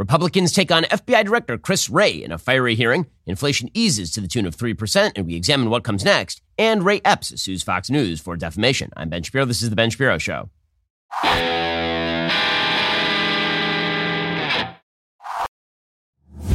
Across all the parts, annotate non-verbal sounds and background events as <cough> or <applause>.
Republicans take on FBI Director Chris Wray in a fiery hearing. Inflation eases to the tune of 3%, and we examine what comes next. And Ray Epps sues Fox News for defamation. I'm Ben Shapiro. This is The Ben Shapiro Show.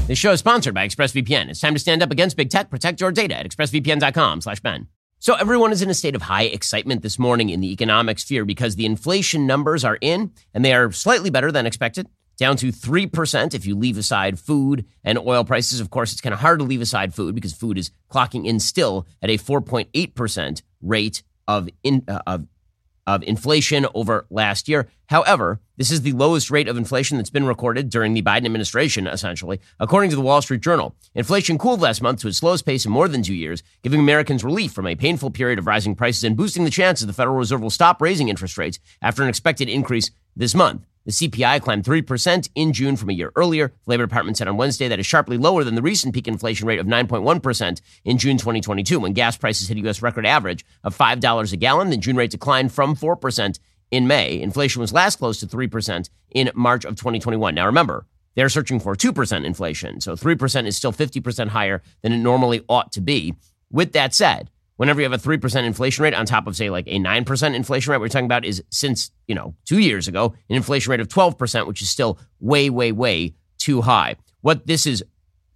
This show is sponsored by ExpressVPN. It's time to stand up against big tech. Protect your data at expressvpn.com slash Ben. So everyone is in a state of high excitement this morning in the economic sphere because the inflation numbers are in, and they are slightly better than expected down to 3% if you leave aside food and oil prices. Of course, it's kind of hard to leave aside food because food is clocking in still at a 4.8% rate of, in, uh, of, of inflation over last year. However, this is the lowest rate of inflation that's been recorded during the Biden administration, essentially, according to the Wall Street Journal. Inflation cooled last month to its slowest pace in more than two years, giving Americans relief from a painful period of rising prices and boosting the chances the Federal Reserve will stop raising interest rates after an expected increase this month. The CPI climbed 3% in June from a year earlier. The Labor Department said on Wednesday that is sharply lower than the recent peak inflation rate of 9.1% in June 2022 when gas prices hit a U.S. record average of $5 a gallon. The June rate declined from 4% in May. Inflation was last close to 3% in March of 2021. Now remember, they're searching for 2% inflation. So 3% is still 50% higher than it normally ought to be. With that said, whenever you have a 3% inflation rate on top of, say, like a 9% inflation rate, we're talking about is since, you know, two years ago, an inflation rate of 12%, which is still way, way, way too high. What this is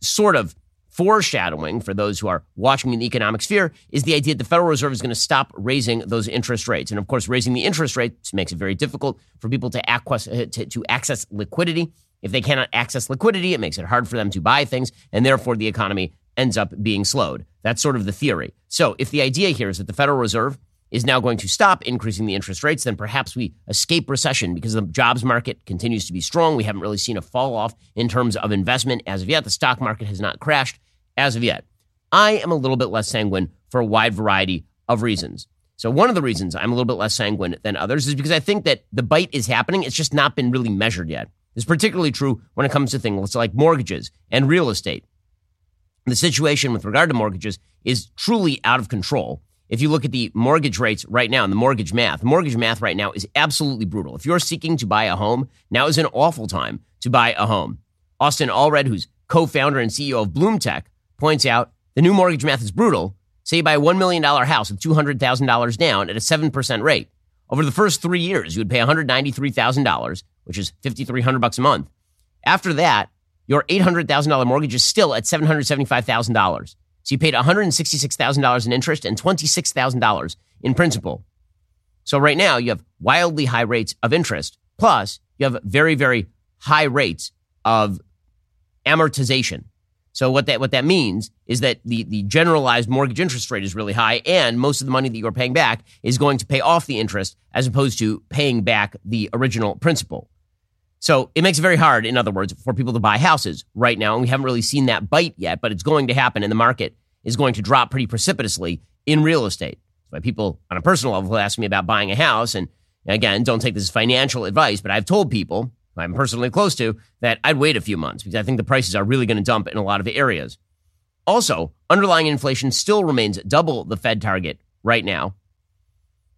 sort of foreshadowing for those who are watching in the economic sphere is the idea that the Federal Reserve is going to stop raising those interest rates. And of course, raising the interest rates makes it very difficult for people to, uh, to, to access liquidity. If they cannot access liquidity, it makes it hard for them to buy things, and therefore the economy ends up being slowed. That's sort of the theory. So if the idea here is that the Federal Reserve is now going to stop increasing the interest rates, then perhaps we escape recession because the jobs market continues to be strong. We haven't really seen a fall off in terms of investment as of yet. The stock market has not crashed as of yet. I am a little bit less sanguine for a wide variety of reasons. So, one of the reasons I'm a little bit less sanguine than others is because I think that the bite is happening. It's just not been really measured yet. It's particularly true when it comes to things like mortgages and real estate the situation with regard to mortgages is truly out of control. If you look at the mortgage rates right now and the mortgage math, mortgage math right now is absolutely brutal. If you're seeking to buy a home, now is an awful time to buy a home. Austin Allred, who's co-founder and CEO of BloomTech, points out the new mortgage math is brutal. Say you buy a $1 million house with $200,000 down at a 7% rate. Over the first three years, you would pay $193,000, which is 5300 bucks a month. After that, your $800,000 mortgage is still at $775,000. So you paid $166,000 in interest and $26,000 in principal. So right now you have wildly high rates of interest. Plus you have very, very high rates of amortization. So what that what that means is that the the generalized mortgage interest rate is really high, and most of the money that you're paying back is going to pay off the interest as opposed to paying back the original principal. So it makes it very hard, in other words, for people to buy houses right now. And we haven't really seen that bite yet, but it's going to happen and the market is going to drop pretty precipitously in real estate. Why people on a personal level ask me about buying a house. And again, don't take this as financial advice, but I've told people I'm personally close to that I'd wait a few months because I think the prices are really going to dump in a lot of areas. Also, underlying inflation still remains double the Fed target right now.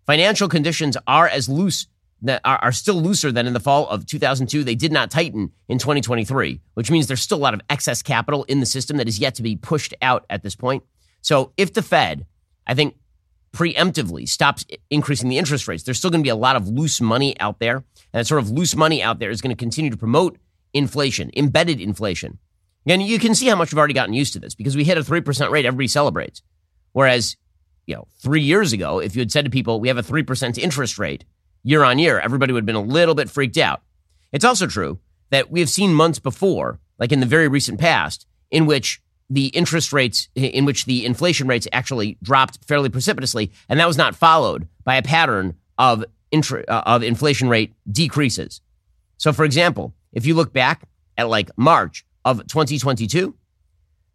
Financial conditions are as loose that are, are still looser than in the fall of 2002. They did not tighten in 2023, which means there's still a lot of excess capital in the system that is yet to be pushed out at this point. So if the Fed, I think, preemptively stops increasing the interest rates, there's still going to be a lot of loose money out there. And that sort of loose money out there is going to continue to promote inflation, embedded inflation. And you can see how much we've already gotten used to this because we hit a 3% rate, everybody celebrates. Whereas, you know, three years ago, if you had said to people, we have a 3% interest rate, year on year, everybody would have been a little bit freaked out. It's also true that we have seen months before, like in the very recent past, in which the interest rates, in which the inflation rates actually dropped fairly precipitously, and that was not followed by a pattern of, intra, uh, of inflation rate decreases. So, for example, if you look back at like March of 2022,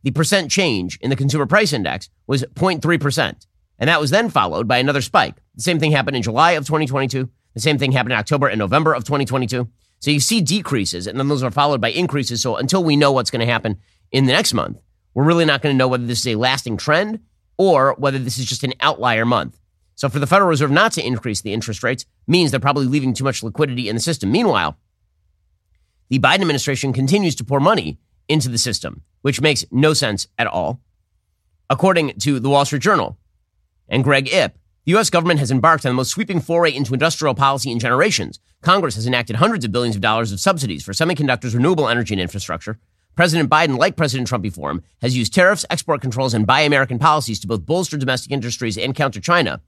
the percent change in the consumer price index was 0.3%. And that was then followed by another spike. The same thing happened in July of 2022. The same thing happened in October and November of 2022. So you see decreases, and then those are followed by increases. So until we know what's going to happen in the next month, we're really not going to know whether this is a lasting trend or whether this is just an outlier month. So for the Federal Reserve not to increase the interest rates means they're probably leaving too much liquidity in the system. Meanwhile, the Biden administration continues to pour money into the system, which makes no sense at all. According to the Wall Street Journal and Greg Ip, the U.S. government has embarked on the most sweeping foray into industrial policy in generations. Congress has enacted hundreds of billions of dollars of subsidies for semiconductors, renewable energy, and infrastructure. President Biden, like President Trump before him, has used tariffs, export controls, and buy American policies to both bolster domestic industries and counter China.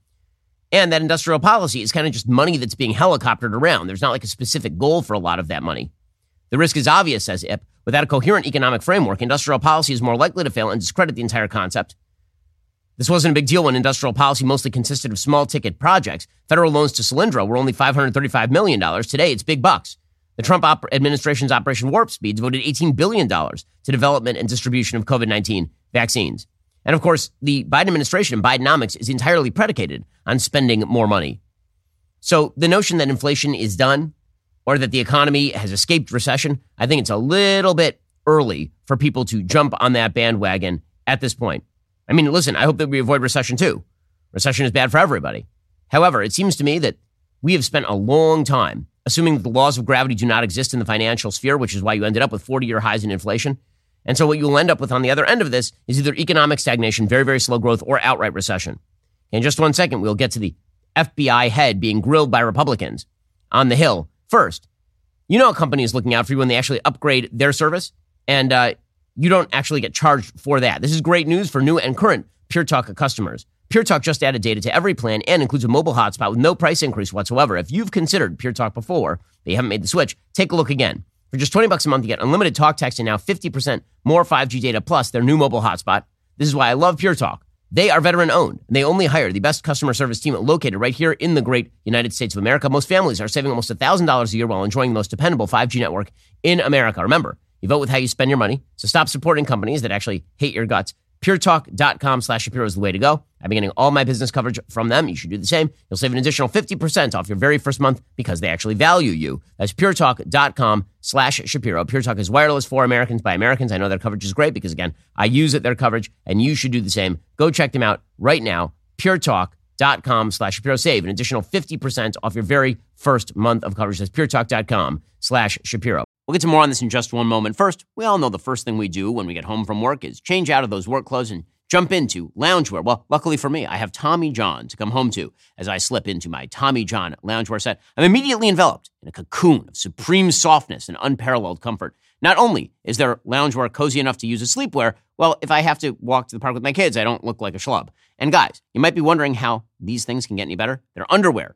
And that industrial policy is kind of just money that's being helicoptered around. There's not like a specific goal for a lot of that money. The risk is obvious, says Ip. Without a coherent economic framework, industrial policy is more likely to fail and discredit the entire concept. This wasn't a big deal when industrial policy mostly consisted of small ticket projects. Federal loans to Solyndra were only $535 million. Today, it's big bucks. The Trump op- administration's Operation Warp Speed devoted $18 billion to development and distribution of COVID 19 vaccines. And of course, the Biden administration, and Bidenomics, is entirely predicated on spending more money. So the notion that inflation is done or that the economy has escaped recession, I think it's a little bit early for people to jump on that bandwagon at this point. I mean, listen, I hope that we avoid recession too. Recession is bad for everybody. However, it seems to me that we have spent a long time assuming that the laws of gravity do not exist in the financial sphere, which is why you ended up with 40 year highs in inflation. And so what you'll end up with on the other end of this is either economic stagnation, very, very slow growth, or outright recession. In just one second, we'll get to the FBI head being grilled by Republicans on the Hill. First, you know a company is looking out for you when they actually upgrade their service, and uh, you don't actually get charged for that. This is great news for new and current Pure Talk customers. Pure Talk just added data to every plan and includes a mobile hotspot with no price increase whatsoever. If you've considered Pure Talk before, but you haven't made the switch, take a look again. For just 20 bucks a month, you get unlimited talk, text, and now 50% more 5G data plus their new mobile hotspot. This is why I love Pure Talk. They are veteran owned, and they only hire the best customer service team located right here in the great United States of America. Most families are saving almost $1,000 a year while enjoying the most dependable 5G network in America. Remember, you vote with how you spend your money. So stop supporting companies that actually hate your guts. PureTalk.com slash Shapiro is the way to go. I've been getting all my business coverage from them. You should do the same. You'll save an additional 50% off your very first month because they actually value you. That's puretalk.com slash Shapiro. PureTalk is wireless for Americans by Americans. I know their coverage is great because, again, I use it, their coverage, and you should do the same. Go check them out right now. puretalk.com slash Shapiro. Save an additional 50% off your very first month of coverage. That's puretalk.com slash Shapiro. We'll get to more on this in just one moment. First, we all know the first thing we do when we get home from work is change out of those work clothes and jump into loungewear. Well, luckily for me, I have Tommy John to come home to. As I slip into my Tommy John loungewear set, I'm immediately enveloped in a cocoon of supreme softness and unparalleled comfort. Not only is their loungewear cozy enough to use as sleepwear, well, if I have to walk to the park with my kids, I don't look like a schlub. And guys, you might be wondering how these things can get any better. Their underwear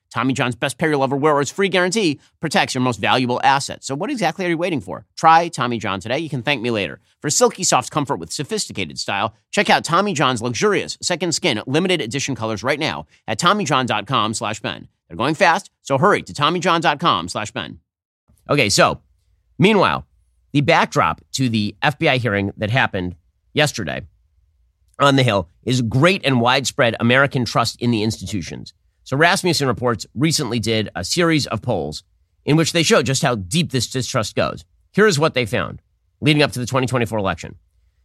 Tommy John's best pair you'll ever wear or its free guarantee protects your most valuable asset. So what exactly are you waiting for? Try Tommy John today. You can thank me later. For silky soft comfort with sophisticated style, check out Tommy John's luxurious second skin limited edition colors right now at TommyJohn.com slash Ben. They're going fast, so hurry to TommyJohn.com slash Ben. Okay, so meanwhile, the backdrop to the FBI hearing that happened yesterday on the Hill is great and widespread American trust in the institutions. So Rasmussen Reports recently did a series of polls in which they showed just how deep this distrust goes. Here is what they found leading up to the 2024 election.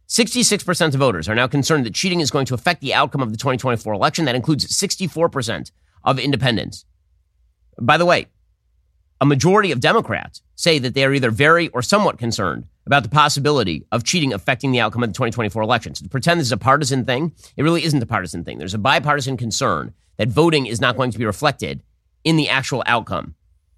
66% of voters are now concerned that cheating is going to affect the outcome of the 2024 election. That includes 64% of independents. By the way, a majority of Democrats say that they are either very or somewhat concerned about the possibility of cheating affecting the outcome of the 2024 election. So to pretend this is a partisan thing, it really isn't a partisan thing. There's a bipartisan concern that voting is not going to be reflected in the actual outcome.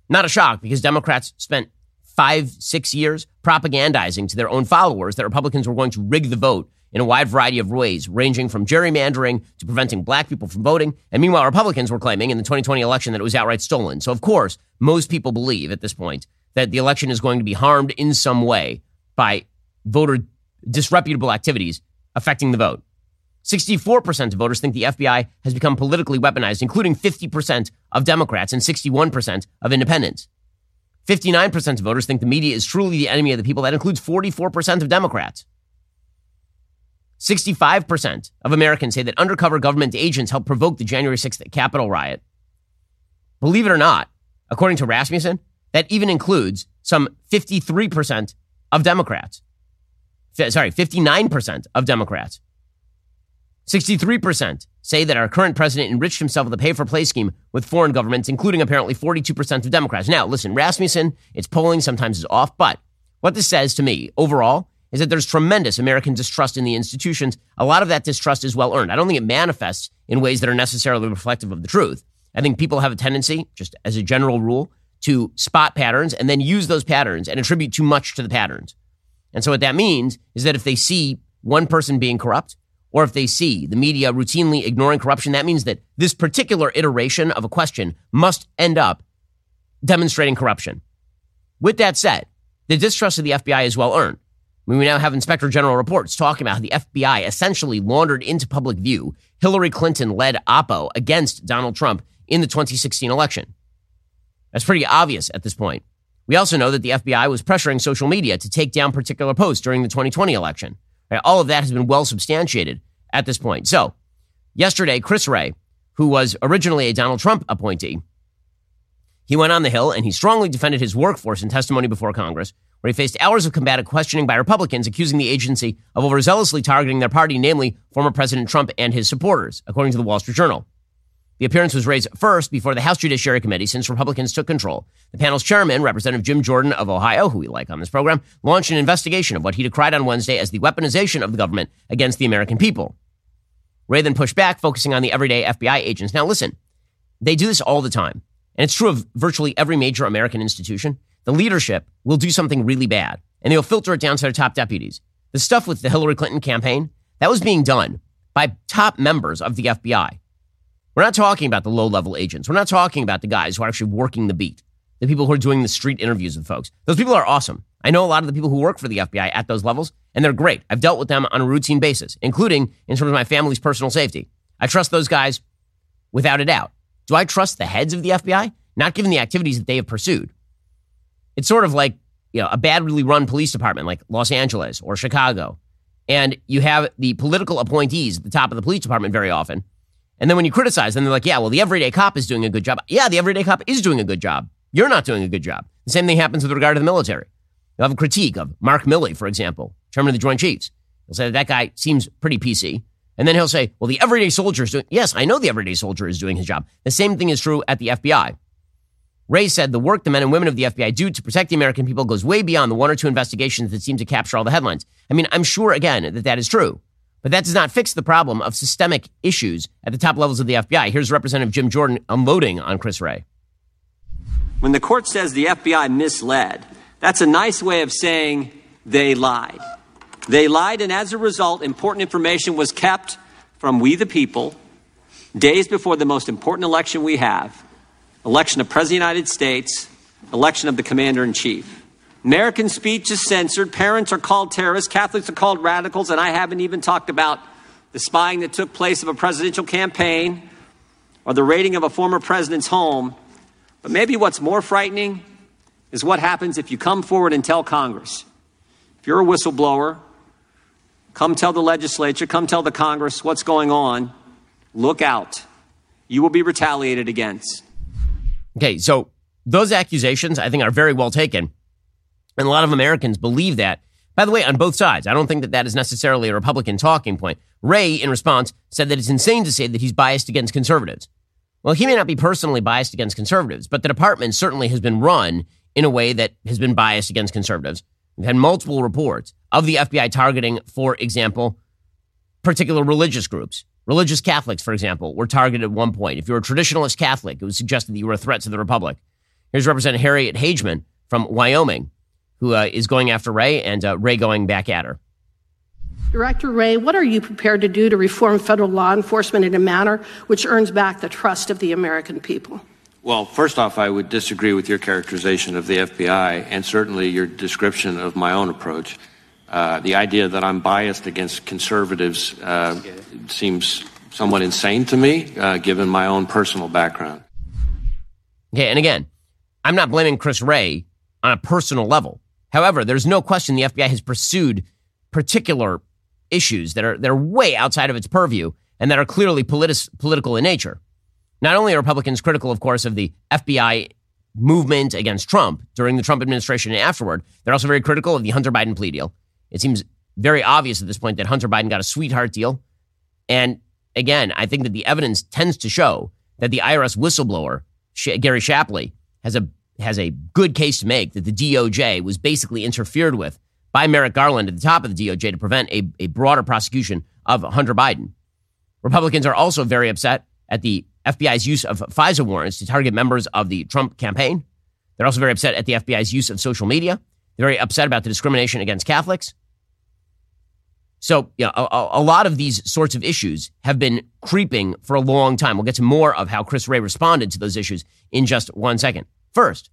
Not a shock because Democrats spent five, six years propagandizing to their own followers that Republicans were going to rig the vote in a wide variety of ways, ranging from gerrymandering to preventing black people from voting. And meanwhile, Republicans were claiming in the 2020 election that it was outright stolen. So, of course, most people believe at this point that the election is going to be harmed in some way by voter disreputable activities affecting the vote. 64% of voters think the FBI has become politically weaponized, including 50% of Democrats and 61% of independents. 59% of voters think the media is truly the enemy of the people. That includes 44% of Democrats. 65% of Americans say that undercover government agents helped provoke the January 6th Capitol riot. Believe it or not, according to Rasmussen, that even includes some 53% of Democrats. F- sorry, 59% of Democrats. 63% say that our current president enriched himself with a pay for play scheme with foreign governments, including apparently 42% of Democrats. Now, listen, Rasmussen, its polling sometimes is off, but what this says to me overall is that there's tremendous American distrust in the institutions. A lot of that distrust is well earned. I don't think it manifests in ways that are necessarily reflective of the truth. I think people have a tendency, just as a general rule, to spot patterns and then use those patterns and attribute too much to the patterns. And so what that means is that if they see one person being corrupt, or if they see the media routinely ignoring corruption, that means that this particular iteration of a question must end up demonstrating corruption. With that said, the distrust of the FBI is well earned. We now have Inspector General reports talking about how the FBI essentially laundered into public view Hillary Clinton led Oppo against Donald Trump in the 2016 election. That's pretty obvious at this point. We also know that the FBI was pressuring social media to take down particular posts during the 2020 election. All of that has been well substantiated at this point. So, yesterday, Chris Wray, who was originally a Donald Trump appointee, he went on the Hill and he strongly defended his workforce in testimony before Congress, where he faced hours of combative questioning by Republicans accusing the agency of overzealously targeting their party, namely former President Trump and his supporters, according to the Wall Street Journal. The appearance was raised first before the House Judiciary Committee since Republicans took control. The panel's chairman, Representative Jim Jordan of Ohio, who we like on this program, launched an investigation of what he decried on Wednesday as the weaponization of the government against the American people. Wray then pushed back, focusing on the everyday FBI agents. Now, listen, they do this all the time. And it's true of virtually every major American institution. The leadership will do something really bad, and they'll filter it down to their top deputies. The stuff with the Hillary Clinton campaign, that was being done by top members of the FBI. We're not talking about the low level agents. We're not talking about the guys who are actually working the beat, the people who are doing the street interviews with folks. Those people are awesome. I know a lot of the people who work for the FBI at those levels, and they're great. I've dealt with them on a routine basis, including in terms of my family's personal safety. I trust those guys without a doubt. Do I trust the heads of the FBI? Not given the activities that they have pursued. It's sort of like you know, a badly run police department like Los Angeles or Chicago. And you have the political appointees at the top of the police department very often and then when you criticize them, they're like, yeah, well, the everyday cop is doing a good job. Yeah, the everyday cop is doing a good job. You're not doing a good job. The same thing happens with regard to the military. You'll have a critique of Mark Milley, for example, chairman of the Joint Chiefs. He'll say that guy seems pretty PC. And then he'll say, well, the everyday soldier is doing, yes, I know the everyday soldier is doing his job. The same thing is true at the FBI. Wray said the work the men and women of the FBI do to protect the American people goes way beyond the one or two investigations that seem to capture all the headlines. I mean, I'm sure, again, that that is true. But that does not fix the problem of systemic issues at the top levels of the FBI. Here's Representative Jim Jordan unloading on Chris Wray. When the court says the FBI misled, that's a nice way of saying they lied. They lied, and as a result, important information was kept from we the people days before the most important election we have election of President of the United States, election of the Commander in Chief. American speech is censored. Parents are called terrorists. Catholics are called radicals. And I haven't even talked about the spying that took place of a presidential campaign or the raiding of a former president's home. But maybe what's more frightening is what happens if you come forward and tell Congress. If you're a whistleblower, come tell the legislature, come tell the Congress what's going on. Look out. You will be retaliated against. Okay, so those accusations I think are very well taken. And a lot of Americans believe that. By the way, on both sides, I don't think that that is necessarily a Republican talking point. Wray, in response, said that it's insane to say that he's biased against conservatives. Well, he may not be personally biased against conservatives, but the department certainly has been run in a way that has been biased against conservatives. We've had multiple reports of the FBI targeting, for example, particular religious groups. Religious Catholics, for example, were targeted at one point. If you're a traditionalist Catholic, it was suggested that you were a threat to the Republic. Here's Representative Harriet Hageman from Wyoming who uh, is going after Wray and uh, Wray going back at her. Director Wray, what are you prepared to do to reform federal law enforcement in a manner which earns back the trust of the American people? Well, first off, I would disagree with your characterization of the FBI and certainly your description of my own approach. Uh, the idea that I'm biased against conservatives uh, seems somewhat insane to me, uh, given my own personal background. Okay, and again, I'm not blaming Chris Wray on a personal level. However, there's no question the FBI has pursued particular issues that are that are way outside of its purview and that are clearly politi- political in nature. Not only are Republicans critical, of course, of the FBI movement against Trump during the Trump administration and afterward. They're also very critical of the Hunter Biden plea deal. It seems very obvious at this point that Hunter Biden got a sweetheart deal. And again, I think that the evidence tends to show that the IRS whistleblower, Gary Shapley, has a has a good case to make that the DOJ was basically interfered with by Merrick Garland at the top of the DOJ to prevent a, a broader prosecution of Hunter Biden. Republicans are also very upset at the FBI's use of FISA warrants to target members of the Trump campaign. They're also very upset at the FBI's use of social media. They're very upset about the discrimination against Catholics. So, yeah, a, a, lot of these sorts of issues have been creeping for a long time. We'll get to more of how Chris Wray responded to those issues in just one second. First,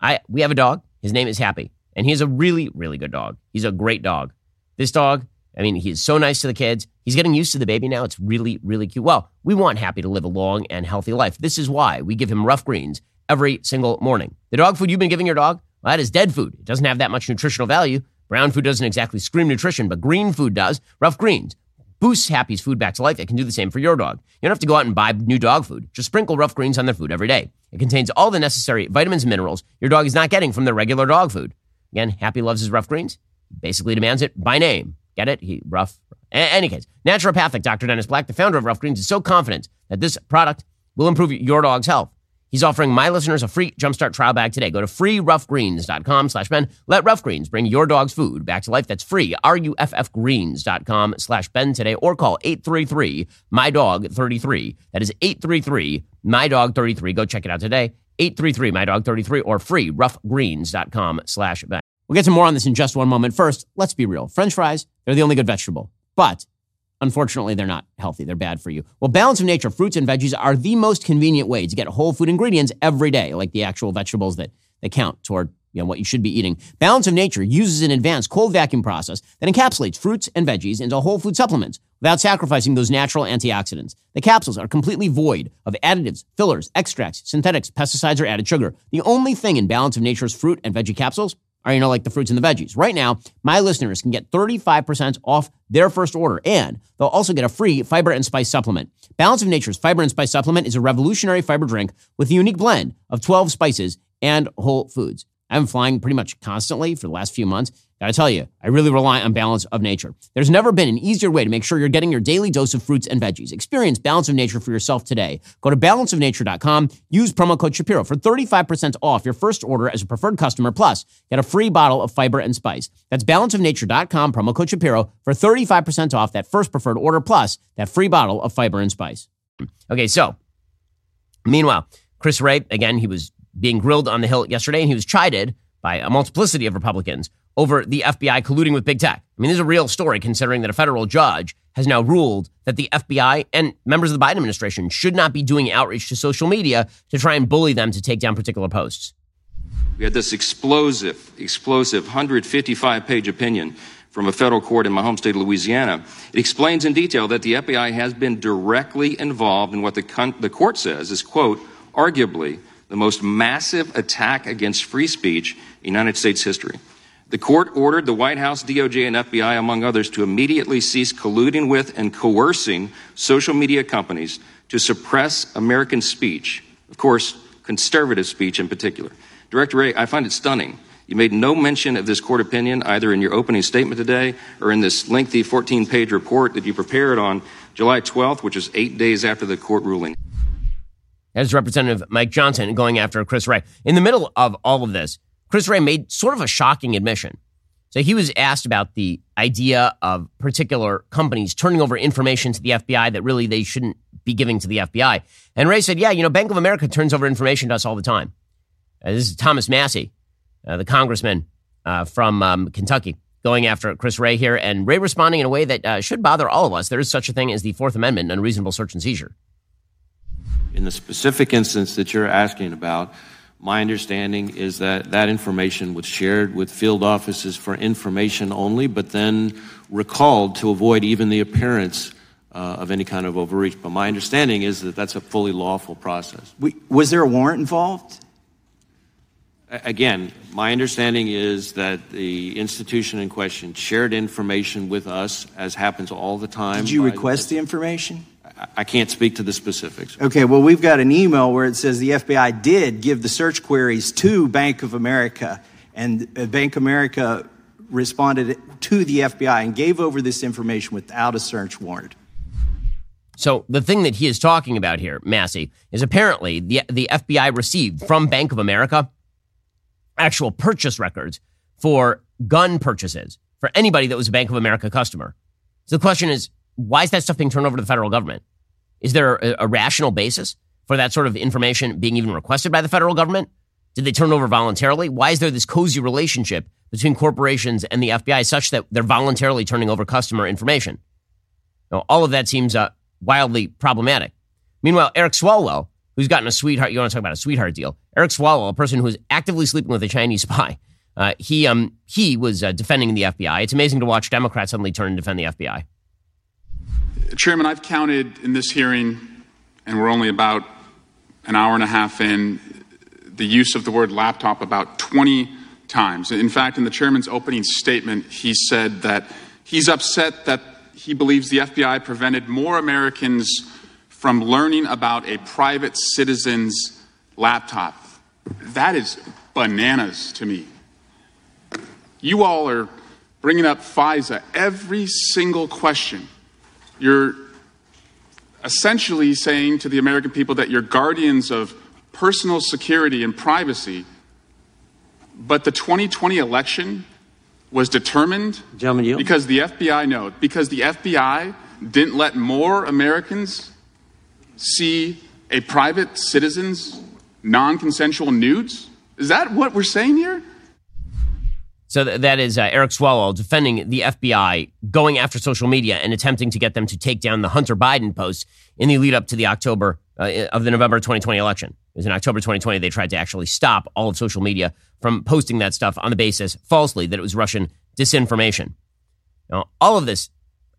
I we have a dog. His name is Happy, and he's a really, really good dog. He's a great dog. This dog, I mean, he's so nice to the kids. He's getting used to the baby now. It's really, really cute. Well, we want Happy to live a long and healthy life. This is why we give him Ruff Greens every single morning. The dog food you've been giving your dog, well, that is dead food. It doesn't have that much nutritional value, Brown food doesn't exactly scream nutrition, but green food does. Ruff Greens boosts Happy's food back to life. It can do the same for your dog. You don't have to go out and buy new dog food. Just sprinkle Ruff Greens on their food every day. It contains all the necessary vitamins and minerals your dog is not getting from their regular dog food. Again, Happy loves his Ruff Greens. Basically demands it by name. Get it? He rough. Any case, naturopathic Dr. Dennis Black, the founder of Ruff Greens, is so confident that this product will improve your dog's health He's offering my listeners a free Jumpstart trial bag today. Go to freeruffgreens.com slash Ben. Let Ruff Greens bring your dog's food back to life. That's free, R-U-F-F greens.com slash Ben today or call 833-MY-DOG-33. That is 833-MY-DOG-33. Go check it out today. 833-MY-DOG-33 or free, ruffgreens.com slash Ben. We'll get to more on this in just one moment. First, let's be real. French fries, they're the only good vegetable. But Unfortunately, they're not healthy. They're bad for you. Well, Balance of Nature fruits and veggies are the most convenient way to get whole food ingredients every day, like the actual vegetables that, that count toward you know, what you should be eating. Balance of Nature uses an advanced cold vacuum process that encapsulates fruits and veggies into whole food supplements without sacrificing those natural antioxidants. The capsules are completely void of additives, fillers, extracts, synthetics, pesticides, or added sugar. The only thing in Balance of Nature's fruit and veggie capsules are, you know, like the fruits and the veggies. Right now, my listeners can get 35% off their first order, and they'll also get a free fiber and spice supplement. Balance of Nature's Fiber and Spice Supplement is a revolutionary fiber drink with a unique blend of 12 spices and whole foods. I've been flying pretty much constantly for the last few months, Gotta tell you, I really rely on Balance of Nature. There's never been an easier way to make sure you're getting your daily dose of fruits and veggies. Experience Balance of Nature for yourself today. Go to balanceofnature.com, use promo code Shapiro for 35% off your first order as a preferred customer, plus get a free bottle of fiber and spice. That's balanceofnature.com, promo code Shapiro for 35% off that first preferred order, plus that free bottle of fiber and spice. Okay, so meanwhile, Chris Wray, again, he was being grilled on the Hill yesterday, and he was chided by a multiplicity of Republicans over the FBI colluding with big tech. I mean, this is a real story considering that a federal judge has now ruled that the FBI and members of the Biden administration should not be doing outreach to social media to try and bully them to take down particular posts. We had this explosive, explosive 155 page opinion from a federal court in my home state of Louisiana. It explains in detail that the FBI has been directly involved in what the, con- the court says is, quote, arguably the most massive attack against free speech in United States history. The court ordered the White House, DOJ, and FBI, among others, to immediately cease colluding with and coercing social media companies to suppress American speech, of course, conservative speech in particular. Director Wray, I find it stunning. You made no mention of this court opinion either in your opening statement today or in this lengthy 14 page report that you prepared on July 12th, which is eight days after the court ruling. As Representative Mike Johnson going after Chris Wray. In the middle of all of this, Chris Wray made sort of a shocking admission. So he was asked about the idea of particular companies turning over information to the FBI that really they shouldn't be giving to the FBI. And Wray said, Yeah, you know, Bank of America turns over information to us all the time. Uh, this is Thomas Massie, uh, the congressman uh, from um, Kentucky, going after Chris Wray here. And Wray responding in a way that uh, should bother all of us. There is such a thing as the Fourth Amendment, unreasonable search and seizure. In the specific instance that you're asking about, my understanding is that that information was shared with field offices for information only, but then recalled to avoid even the appearance uh, of any kind of overreach. But my understanding is that that's a fully lawful process. We, was there a warrant involved? Again, my understanding is that the institution in question shared information with us, as happens all the time. Did you request the information? I can't speak to the specifics. Okay, well, we've got an email where it says the FBI did give the search queries to Bank of America, and uh, Bank of America responded to the FBI and gave over this information without a search warrant. So the thing that he is talking about here, Massie, is apparently the the FBI received from Bank of America actual purchase records for gun purchases for anybody that was a Bank of America customer. So the question is, why is that stuff being turned over to the federal government? Is there a, a rational basis for that sort of information being even requested by the federal government? Did they turn over voluntarily? Why is there this cozy relationship between corporations and the FBI such that they're voluntarily turning over customer information? Now, all of that seems uh, wildly problematic. Meanwhile, Eric Swalwell, who's gotten a sweetheart, you want to talk about a sweetheart deal? Eric Swalwell, a person who is actively sleeping with a Chinese <laughs> spy, uh, he um he was uh, defending the FBI. It's amazing to watch Democrats suddenly turn and defend the FBI. Chairman, I've counted in this hearing, and we're only about an hour and a half in, the use of the word laptop about 20 times. In fact, in the chairman's opening statement, he said that he's upset that he believes the FBI prevented more Americans from learning about a private citizen's laptop. That is bananas to me. You all are bringing up FISA every single question. You're essentially saying to the American people that you're guardians of personal security and privacy, but the 2020 election was determined Gentleman, because the FBI no, because the FBI didn't let more Americans see a private citizen's non-consensual nudes. Is that what we're saying here? So th- that is uh, Eric Swalwell defending the FBI going after social media and attempting to get them to take down the Hunter Biden post in the lead up to the October uh, of the November 2020 election. It was in October 2020 they tried to actually stop all of social media from posting that stuff on the basis falsely that it was Russian disinformation. Now, all of this,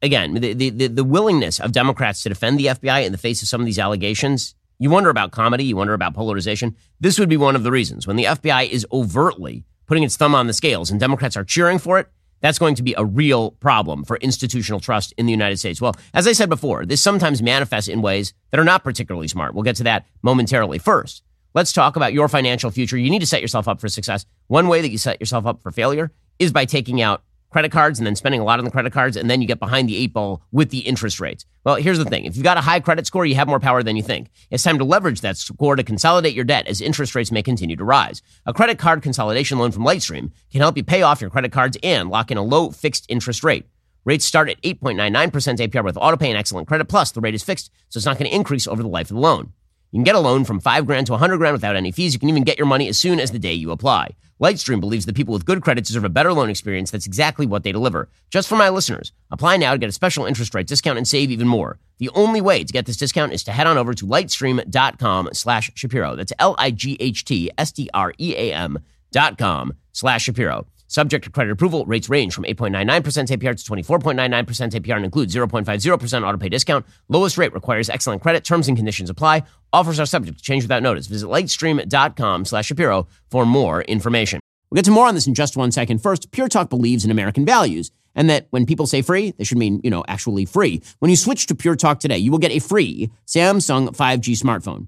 again, the, the, the willingness of Democrats to defend the FBI in the face of some of these allegations, you wonder about comedy, you wonder about polarization. This would be one of the reasons. When the FBI is overtly putting its thumb on the scales and Democrats are cheering for it, that's going to be a real problem for institutional trust in the United States. Well, as I said before, this sometimes manifests in ways that are not particularly smart. We'll get to that momentarily. First, let's talk about your financial future. You need to set yourself up for success. One way that you set yourself up for failure is by taking out credit cards and then spending a lot on the credit cards, and then you get behind the eight ball with the interest rates. Well, here's the thing. If you've got a high credit score, you have more power than you think. It's time to leverage that score to consolidate your debt as interest rates may continue to rise. A credit card consolidation loan from Lightstream can help you pay off your credit cards and lock in a low fixed interest rate. Rates start at 8.99% APR with autopay and excellent credit. Plus, the rate is fixed, so it's not going to increase over the life of the loan. You can get a loan from 5 grand to 100 grand without any fees. You can even get your money as soon as the day you apply. Lightstream believes that people with good credit deserve a better loan experience. That's exactly what they deliver. Just for my listeners, apply now to get a special interest rate discount and save even more. The only way to get this discount is to head on over to lightstream.com slash Shapiro. That's L-I-G-H-T-S-T-R-E-A-M dot com slash Shapiro. Subject to credit approval, rates range from 8.99% APR to 24.99% APR and include 0.50% autopay discount. Lowest rate requires excellent credit. Terms and conditions apply. Offers are subject to change without notice. Visit lightstream.com slash Shapiro for more information. We'll get to more on this in just one second. First, Pure Talk believes in American values and that when people say free, they should mean, you know, actually free. When you switch to Pure Talk today, you will get a free Samsung 5G smartphone.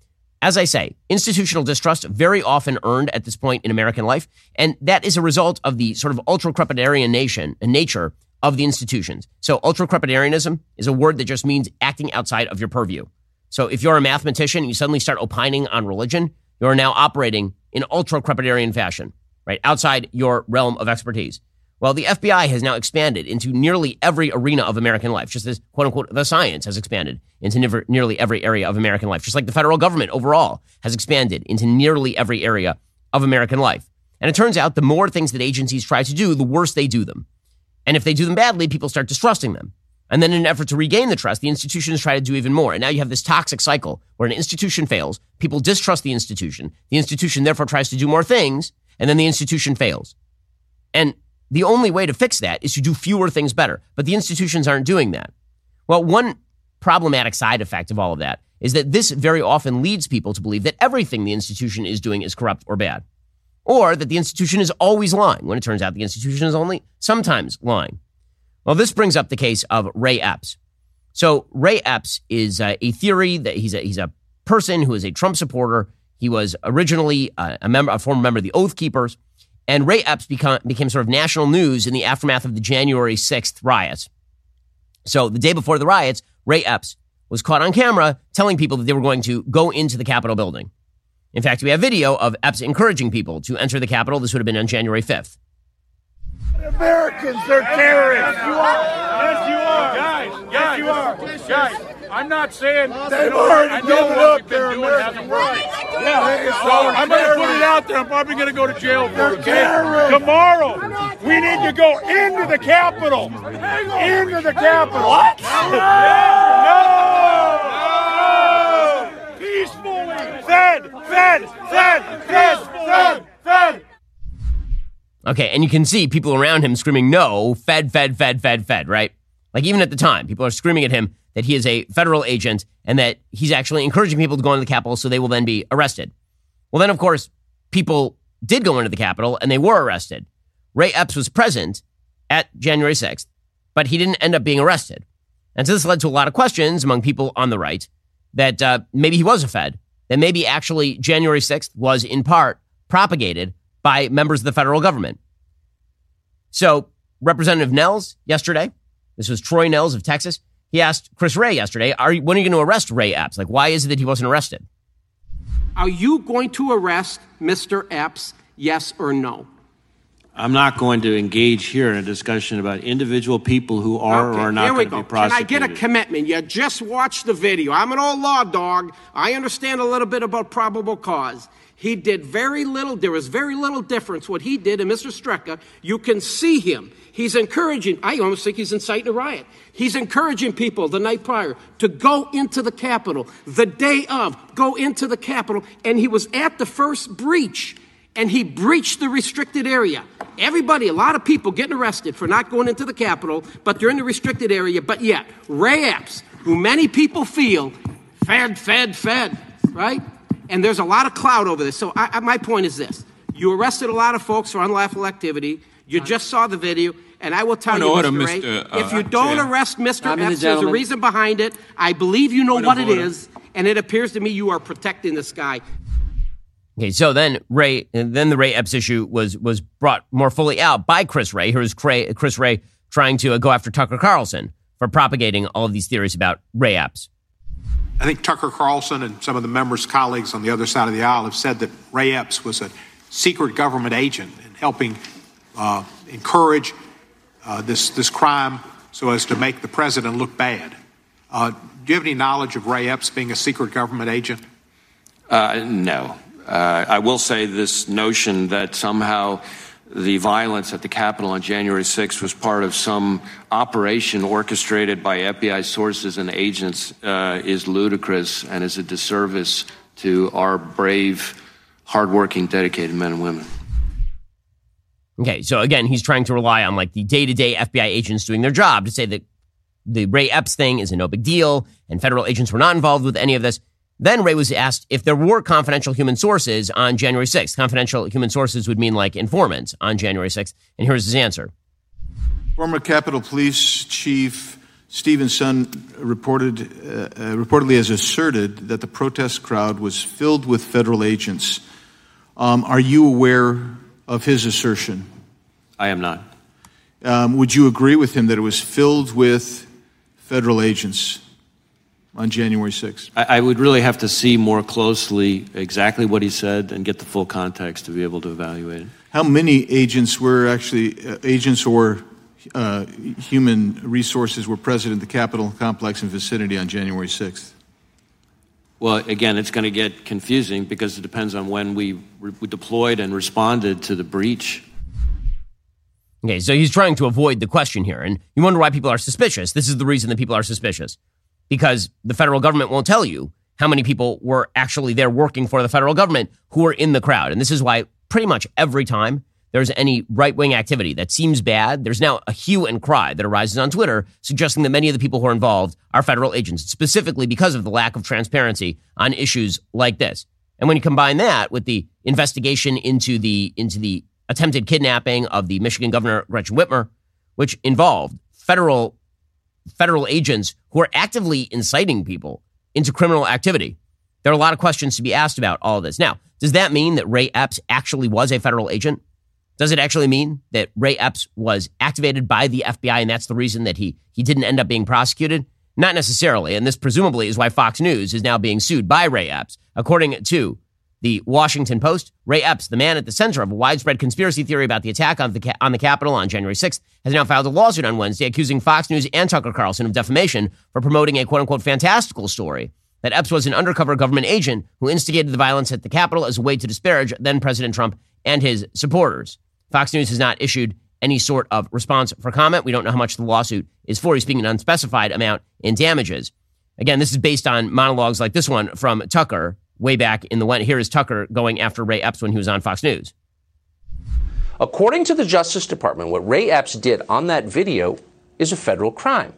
As I say, institutional distrust very often earned at this point in American life, and that is a result of the sort of ultra crepidarian nation nature of the institutions. So ultra crepidarianism is a word that just means acting outside of your purview. So if you're a mathematician and you suddenly start opining on religion, you're now operating in ultra crepidarian fashion, right? Outside your realm of expertise. Well, the FBI has now expanded into nearly every arena of American life, just as quote unquote the science has expanded into never, nearly every area of American life, just like the federal government overall has expanded into nearly every area of American life. And it turns out the more things that agencies try to do, the worse they do them. And if they do them badly, people start distrusting them. And then in an effort to regain the trust, the institutions try to do even more. And now you have this toxic cycle where an institution fails, people distrust the institution, the institution therefore tries to do more things, and then the institution fails. And the only way to fix that is to do fewer things better. But the institutions aren't doing that. Well, one problematic side effect of all of that is that this very often leads people to believe that everything the institution is doing is corrupt or bad, or that the institution is always lying when it turns out the institution is only sometimes lying. Well, this brings up the case of Ray Epps. So Ray Epps is uh, a theory that he's a, he's a person who is a Trump supporter. He was originally a, a member, a former member of the Oath Keepers. And Ray Epps become, became sort of national news in the aftermath of the January 6th riots. So the day before the riots, Ray Epps was caught on camera telling people that they were going to go into the Capitol building. In fact, we have video of Epps encouraging people to enter the Capitol. This would have been on January 5th. Americans, they're terrorists. Yes, you are. Yes, you are. Guys, yes, you are. Guys, I'm not saying they've already I know given up their American rights. Yeah, so I'm going to put it out there. I'm probably going to go to jail for it. Tomorrow, we need to go into the Capitol. Into the Capitol. What? No! No! Peacefully. Fed, fed, fed, fed, fed, fed. Okay, and you can see people around him screaming, no, fed, fed, fed, fed, fed, right? Like even at the time, people are screaming at him, that he is a federal agent and that he's actually encouraging people to go into the Capitol so they will then be arrested. Well, then, of course, people did go into the Capitol and they were arrested. Ray Epps was present at January 6th, but he didn't end up being arrested. And so this led to a lot of questions among people on the right that uh, maybe he was a Fed, that maybe actually January 6th was in part propagated by members of the federal government. So Representative Nehls yesterday, this was Troy Nehls of Texas, he asked Chris Wray yesterday, are you, when are you going to arrest Ray Epps? Like, why is it that he wasn't arrested? Are you going to arrest Mr. Epps, yes or no? I'm not going to engage here in a discussion about individual people who are okay, or are not here we going go. to be prosecuted. Can I get a commitment? You just watched the video. I'm an old law dog. I understand a little bit about probable cause. He did very little. There was very little difference what he did and Mr. Streka. You can see him. He's encouraging, I almost think he's inciting a riot. He's encouraging people the night prior to go into the Capitol, the day of, go into the Capitol. And he was at the first breach and he breached the restricted area. Everybody, a lot of people getting arrested for not going into the Capitol, but they're in the restricted area. But yet, Ray Epps, who many people feel fed, fed, fed, right? And there's a lot of cloud over this. So I, I, my point is this you arrested a lot of folks for unlawful activity. You just saw the video, and I will tell Point you, order, Mr. Wray, Mr. Uh, if you don't Chair. arrest Mr. Time to the Epps, there's a reason behind it. I believe you know Point what of it order. is, and it appears to me you are protecting this guy. Okay, so then Ray, then the Ray Epps issue was was brought more fully out by Chris Wray. Here's Cray, Chris Wray trying to uh, go after Tucker Carlson for propagating all of these theories about Ray Epps. I think Tucker Carlson and some of the members' colleagues on the other side of the aisle have said that Ray Epps was a secret government agent in helping uh, encourage uh, this this crime so as to make the president look bad. Uh, do you have any knowledge of Ray Epps being a secret government agent? Uh, no. Uh, I will say this notion that somehow the violence at the Capitol on January 6th was part of some operation orchestrated by FBI sources and agents uh, is ludicrous and is a disservice to our brave, hardworking, dedicated men and women. Okay, so again, he's trying to rely on like the day to day FBI agents doing their job to say that the Ray Epps thing is a no big deal and federal agents were not involved with any of this. Then Wray was asked if there were confidential human sources on January 6th. Confidential human sources would mean like informants on January 6th. And here's his answer. Former Capitol Police Chief Steven Sund reported, uh, uh, reportedly has asserted that the protest crowd was filled with federal agents. Um, are you aware of his assertion? I am not. Um, would you agree with him that it was filled with federal agents on January 6th? I, I would really have to see more closely exactly what he said and get the full context to be able to evaluate it. how many agents were actually uh, agents or uh, human resources were present at the Capitol complex and vicinity on January 6th? Well, again, it's going to get confusing because it depends on when we, re- we deployed and responded to the breach. Okay, so he's trying to avoid the question here. And you wonder why people are suspicious. This is the reason that people are suspicious because the federal government won't tell you how many people were actually there working for the federal government who were in the crowd. And this is why pretty much every time there's any right wing activity that seems bad, there's now a hue and cry that arises on Twitter suggesting that many of the people who are involved are federal agents, specifically because of the lack of transparency on issues like this. And when you combine that with the investigation into the into the attempted kidnapping of the Michigan governor Gretchen Whitmer, which involved federal federal agents who are actively inciting people into criminal activity. There are a lot of questions to be asked about all this. Now, does that mean that Ray Epps actually was a federal agent? Does it actually mean that Ray Epps was activated by the FBI and that's the reason that he he didn't end up being prosecuted? Not necessarily, and this presumably is why Fox News is now being sued by Ray Epps. According to the Washington Post, Ray Epps, the man at the center of a widespread conspiracy theory about the attack on the, on the Capitol on January 6th, has now filed a lawsuit on Wednesday accusing Fox News and Tucker Carlson of defamation for promoting a quote unquote fantastical story that Epps was an undercover government agent who instigated the violence at the Capitol as a way to disparage then President Trump and his supporters. Fox News has not issued any sort of response for comment. We don't know how much the lawsuit is for. He's speaking an unspecified amount in damages. Again, this is based on monologues like this one from Tucker way back in the one. Here is Tucker going after Ray Epps when he was on Fox News. According to the Justice Department, what Ray Epps did on that video is a federal crime.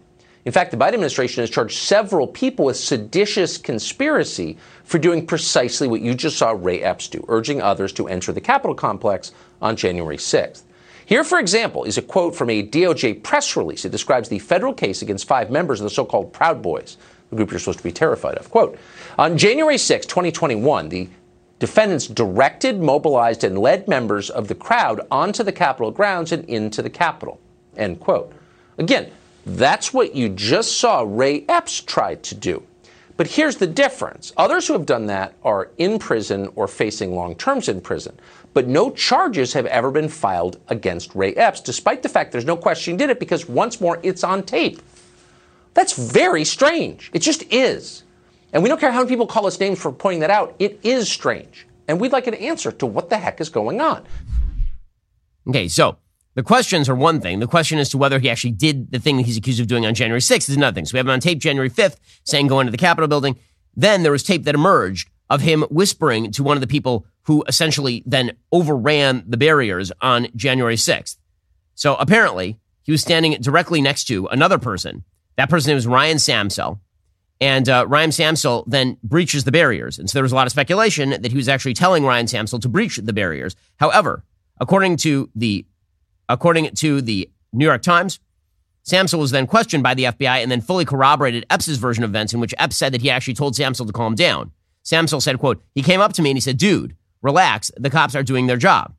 In fact, the Biden administration has charged several people with seditious conspiracy for doing precisely what you just saw Ray Epps do, urging others to enter the Capitol complex on January 6th. Here, for example, is a quote from a DOJ press release. It describes the federal case against five members of the so called Proud Boys, group you're supposed to be terrified of. Quote On January 6, 2021, the defendants directed, mobilized, and led members of the crowd onto the Capitol grounds and into the Capitol. End quote. Again, that's what you just saw Ray Epps try to do. But here's the difference others who have done that are in prison or facing long terms in prison. But no charges have ever been filed against Ray Epps, despite the fact there's no question he did it because once more it's on tape. That's very strange. It just is. And we don't care how many people call us names for pointing that out. It is strange. And we'd like an answer to what the heck is going on. Okay, so the questions are one thing. The question as to whether he actually did the thing that he's accused of doing on January 6th is another thing. So we have him on tape January 5th saying go into the Capitol building. Then there was tape that emerged of him whispering to one of the people who essentially then overran the barriers on January 6th. So apparently he was standing directly next to another person. That person name was Ryan Samsel. And uh, Ryan Samsel then breaches the barriers. And so there was a lot of speculation that he was actually telling Ryan Samsel to breach the barriers. However, according to the according to the New York Times, Samsel was then questioned by the FBI and then fully corroborated Epps' version of events in which Epps said that he actually told Samsel to calm down. Samsel said, quote, he came up to me and he said, dude, relax. The cops are doing their job.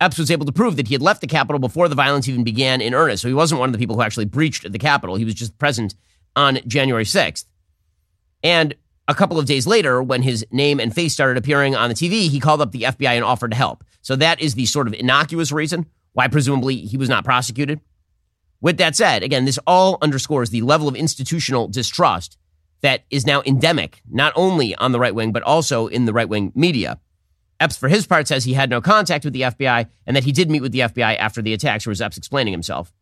Epps was able to prove that he had left the Capitol before the violence even began in earnest. So he wasn't one of the people who actually breached the Capitol. He was just present on January 6th. And a couple of days later, when his name and face started appearing on the TV, he called up the FBI and offered to help. So that is the sort of innocuous reason why presumably he was not prosecuted. With that said, again, this all underscores the level of institutional distrust that is now endemic, not only on the right wing, but also in the right wing media. Epps, for his part, says he had no contact with the FBI and that he did meet with the FBI after the attacks. Here was Epps explaining himself.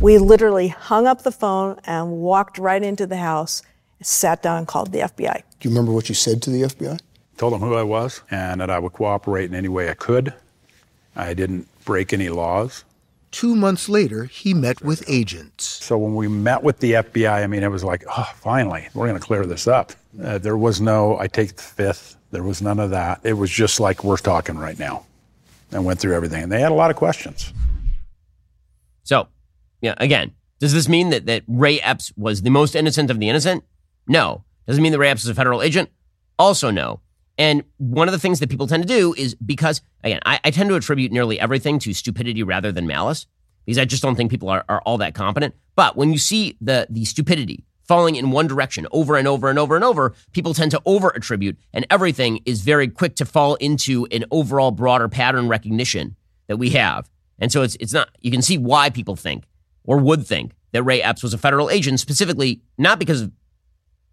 We literally hung up the phone and walked right into the house, sat down, and called the FBI. Do you remember what you said to the FBI? Told them who I was and that I would cooperate in any way I could. I didn't break any laws. Two months later, he met with agents. So when we met with the FBI, I mean, it was like, oh, finally, we're going to clear this up. Uh, there was no, I take the fifth. There was none of that. It was just like we're talking right now and went through everything. And they had a lot of questions. So, yeah, again, does this mean that, that Ray Epps was the most innocent of the innocent? No. Does it mean that Ray Epps is a federal agent? Also, no. And one of the things that people tend to do is because, again, I, I, tend to attribute nearly everything to stupidity rather than malice because I just don't think people are, are all that competent. But when you see the, the stupidity falling in one direction over and over and over and over, people tend to over attribute, and everything is very quick to fall into an overall broader pattern recognition that we have. And so it's, it's not, you can see why people think or would think that Ray Epps was a federal agent, specifically not because of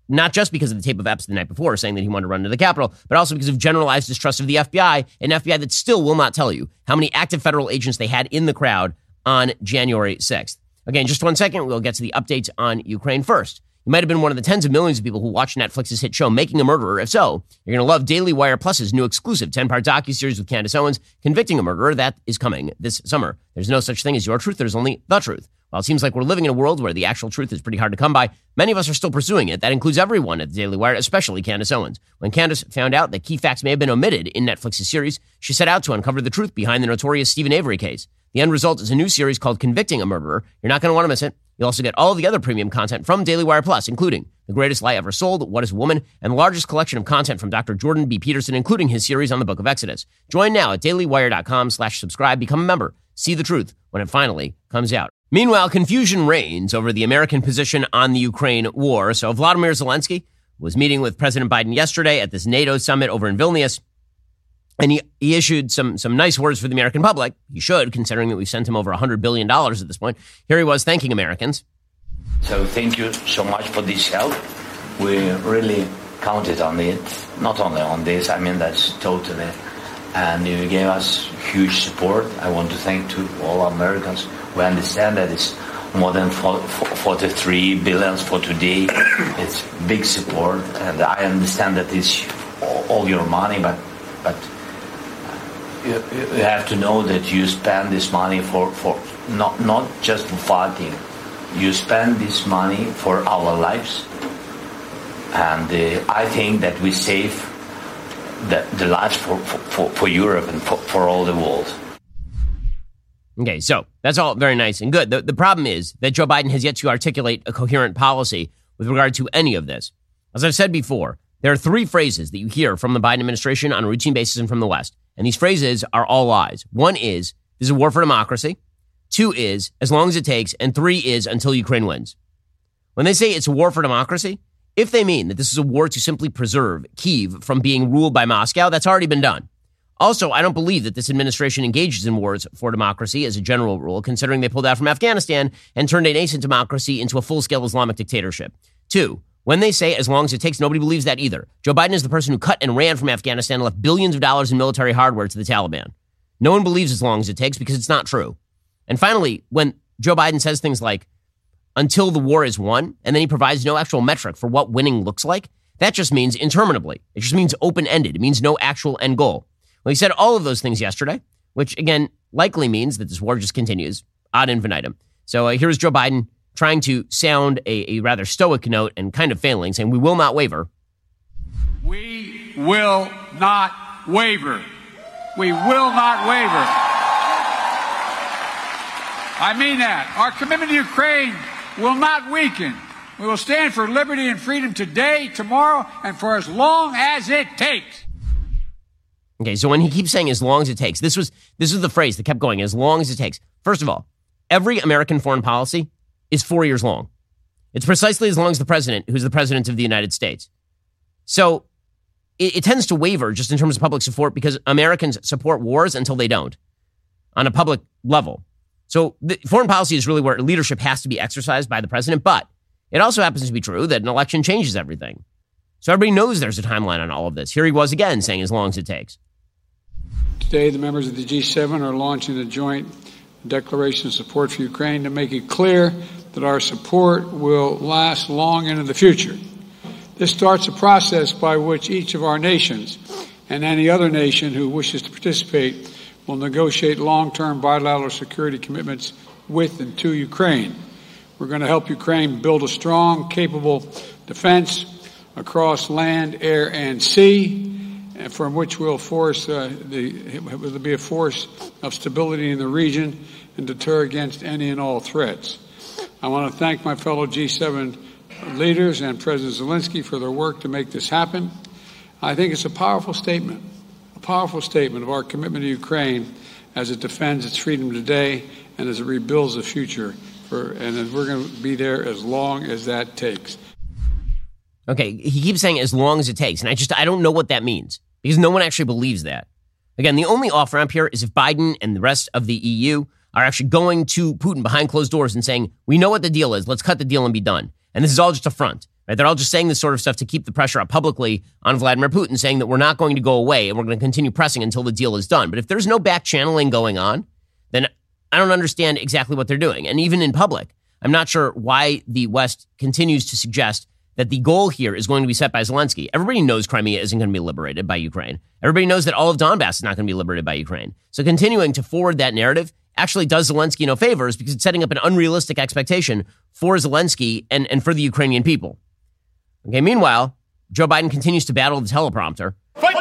not just because of the tape of Epps the night before saying that he wanted to run to the Capitol, but also because of generalized distrust of the FBI, an FBI that still will not tell you how many active federal agents they had in the crowd on January 6th. Again, just one second, we'll get to the updates on Ukraine first. You might have been one of the tens of millions of people who watched Netflix's hit show Making a Murderer. If so, you're going to love Daily Wire Plus's new exclusive 10-part docu-series with Candace Owens, Convicting a Murderer, that is coming this summer. There's no such thing as your truth, there's only the truth. While it seems like we're living in a world where the actual truth is pretty hard to come by, many of us are still pursuing it. That includes everyone at the Daily Wire, especially Candace Owens. When Candace found out that key facts may have been omitted in Netflix's series, she set out to uncover the truth behind the notorious Steven Avery case. The end result is a new series called Convicting a Murderer. You're not going to want to miss it. You'll also get all the other premium content from Daily Wire Plus, including The Greatest Lie Ever Sold, What is Woman, and the largest collection of content from Dr. Jordan B. Peterson, including his series on the Book of Exodus. Join now at dailywire.com slash subscribe. Become a member. See the truth when it finally comes out. Meanwhile, confusion reigns over the American position on the Ukraine war. So Vladimir Zelensky was meeting with President Biden yesterday at this NATO summit over in Vilnius. And he, he issued some, some nice words for the American public. He should, considering that we've sent him over $100 billion at this point. Here he was thanking Americans. So thank you so much for this help. We really counted on it. Not only on this, I mean that's totally. And you gave us huge support. I want to thank to all Americans we understand that it's more than 43 billions for today. It's big support, and I understand that it's all your money, but but you, you have to know that you spend this money for, for not not just fighting. You spend this money for our lives, and uh, I think that we save the, the lives for, for, for Europe and for, for all the world. Okay, so that's all very nice and good. The, the problem is that Joe Biden has yet to articulate a coherent policy with regard to any of this. As I've said before, there are three phrases that you hear from the Biden administration on a routine basis and from the West. And these phrases are all lies. One is, this is a war for democracy. Two is, as long as it takes. And three is, until Ukraine wins. When they say it's a war for democracy, if they mean that this is a war to simply preserve Kiev from being ruled by Moscow, that's already been done. Also, I don't believe that this administration engages in wars for democracy as a general rule, considering they pulled out from Afghanistan and turned a nascent democracy into a full scale Islamic dictatorship. Two, when they say as long as it takes, nobody believes that either. Joe Biden is the person who cut and ran from Afghanistan and left billions of dollars in military hardware to the Taliban. No one believes as long as it takes because it's not true. And finally, when Joe Biden says things like, until the war is won, and then he provides no actual metric for what winning looks like, that just means interminably. It just means open ended. It means no actual end goal. Well, he said all of those things yesterday, which again likely means that this war just continues ad infinitum. So uh, here's Joe Biden trying to sound a, a rather stoic note and kind of failing, saying, We will not waver. We will not waver. We will not waver. I mean that. Our commitment to Ukraine will not weaken. We will stand for liberty and freedom today, tomorrow, and for as long as it takes. Okay, so when he keeps saying as long as it takes, this was this is the phrase that kept going, as long as it takes. First of all, every American foreign policy is four years long. It's precisely as long as the president, who's the president of the United States. So it, it tends to waver just in terms of public support because Americans support wars until they don't on a public level. So foreign policy is really where leadership has to be exercised by the president, but it also happens to be true that an election changes everything. So everybody knows there's a timeline on all of this. Here he was again saying as long as it takes. Today, the members of the G7 are launching a joint declaration of support for Ukraine to make it clear that our support will last long into the future. This starts a process by which each of our nations and any other nation who wishes to participate will negotiate long term bilateral security commitments with and to Ukraine. We're going to help Ukraine build a strong, capable defense across land, air, and sea, and from which will force uh, the will be a force of stability in the region and deter against any and all threats. I want to thank my fellow G7 leaders and President Zelensky for their work to make this happen. I think it's a powerful statement, a powerful statement of our commitment to Ukraine as it defends its freedom today and as it rebuilds the future. For, and we're going to be there as long as that takes. Okay, he keeps saying as long as it takes. And I just, I don't know what that means because no one actually believes that. Again, the only off ramp here is if Biden and the rest of the EU are actually going to Putin behind closed doors and saying, we know what the deal is. Let's cut the deal and be done. And this is all just a front, right? They're all just saying this sort of stuff to keep the pressure up publicly on Vladimir Putin, saying that we're not going to go away and we're going to continue pressing until the deal is done. But if there's no back channeling going on, then I don't understand exactly what they're doing. And even in public, I'm not sure why the West continues to suggest that the goal here is going to be set by Zelensky. Everybody knows Crimea isn't going to be liberated by Ukraine. Everybody knows that all of Donbass is not going to be liberated by Ukraine. So continuing to forward that narrative actually does Zelensky no favors because it's setting up an unrealistic expectation for Zelensky and, and for the Ukrainian people. Okay, meanwhile, Joe Biden continues to battle the teleprompter. Fight!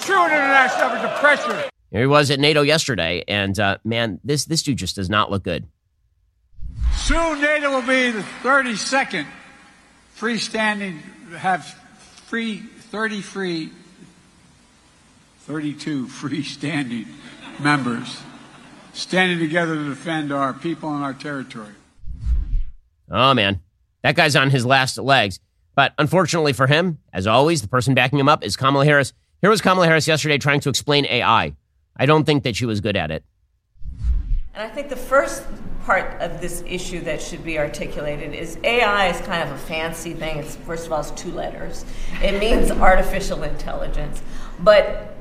True international pressure. Here he was at NATO yesterday, and uh, man, this this dude just does not look good. Soon NATO will be the 32nd freestanding, have free, 30 free, 32 freestanding members standing together to defend our people and our territory. Oh man, that guy's on his last legs. But unfortunately for him, as always, the person backing him up is Kamala Harris. Here was Kamala Harris yesterday trying to explain AI. I don't think that she was good at it. And I think the first part of this issue that should be articulated is AI is kind of a fancy thing. It's first of all, it's two letters. It means <laughs> artificial intelligence, but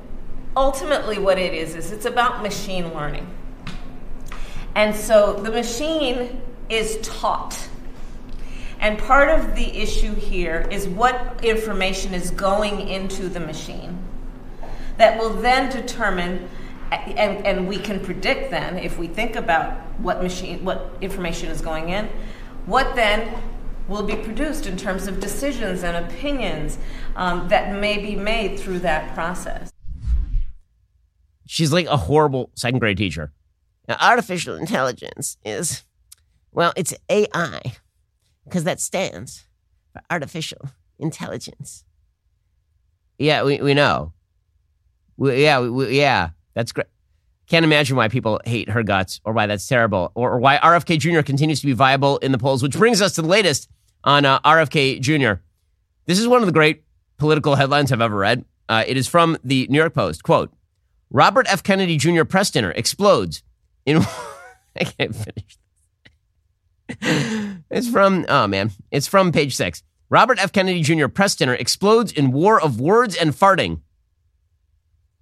ultimately, what it is is it's about machine learning. And so the machine is taught. And part of the issue here is what information is going into the machine that will then determine and, and we can predict then if we think about what machine what information is going in what then will be produced in terms of decisions and opinions um, that may be made through that process she's like a horrible second grade teacher now, artificial intelligence is well it's ai because that stands for artificial intelligence yeah we, we know we, yeah we, yeah that's great. Can't imagine why people hate her guts or why that's terrible or, or, why RFK Jr. continues to be viable in the polls, which brings us to the latest on uh, RFK Jr. This is one of the great political headlines I've ever read. Uh, it is from the New York Post. Quote Robert F. Kennedy Jr. press dinner explodes in. <laughs> I can't finish. it's from, oh man, it's from page six. Robert F. Kennedy Jr. press dinner explodes in war of words and farting.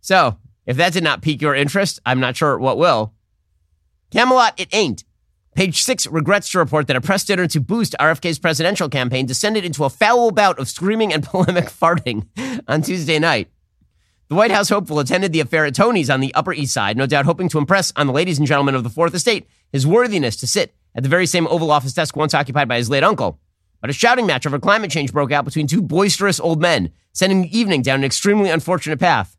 So, if that did not pique your interest, I'm not sure what will. Camelot, it ain't. Page six regrets to report that a press dinner to boost RFK's presidential campaign descended into a foul bout of screaming and <laughs> polemic farting on Tuesday night. The White House hopeful attended the affair at Tony's on the Upper East Side, no doubt hoping to impress on the ladies and gentlemen of the Fourth Estate his worthiness to sit at the very same Oval Office desk once occupied by his late uncle. But a shouting match over climate change broke out between two boisterous old men, sending the evening down an extremely unfortunate path.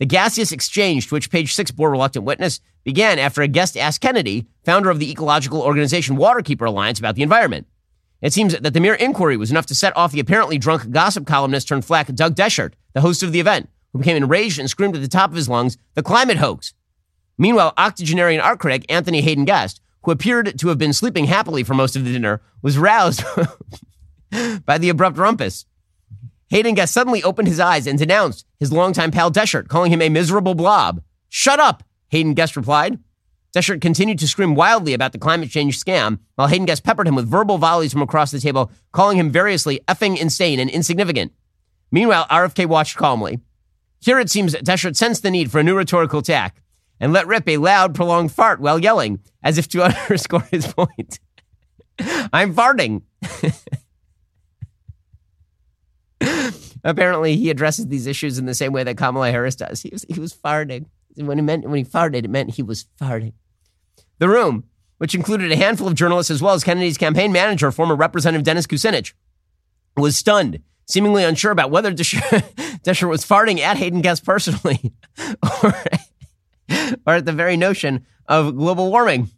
The gaseous exchange to which page six bore reluctant witness began after a guest asked Kennedy, founder of the ecological organization Waterkeeper Alliance, about the environment. It seems that the mere inquiry was enough to set off the apparently drunk gossip columnist turned flack Doug Dechert, the host of the event, who became enraged and screamed at the top of his lungs, the climate hoax. Meanwhile, octogenarian art critic Anthony Haden-Guest, who appeared to have been sleeping happily for most of the dinner, was roused <laughs> by the abrupt rumpus. Haden-Guest suddenly opened his eyes and denounced his longtime pal Dechert, calling him a miserable blob. Shut up, Haden-Guest replied. Dechert continued to scream wildly about the climate change scam, while Haden-Guest peppered him with verbal volleys from across the table, calling him variously effing insane and insignificant. Meanwhile, RFK watched calmly. Here it seems Dechert sensed the need for a new rhetorical tack and let rip a loud, prolonged fart while yelling, as if to <laughs> underscore his point. <laughs> I'm farting. <laughs> Apparently, he addresses these issues in the same way that Kamala Harris does. He was, he was farting. When he, meant, when he farted, it meant he was farting. The room, which included a handful of journalists as well as Kennedy's campaign manager, former Representative Dennis Kucinich, was stunned, seemingly unsure about whether Dechert <laughs> was farting at Haden-Guest personally <laughs> or, or at the very notion of global warming.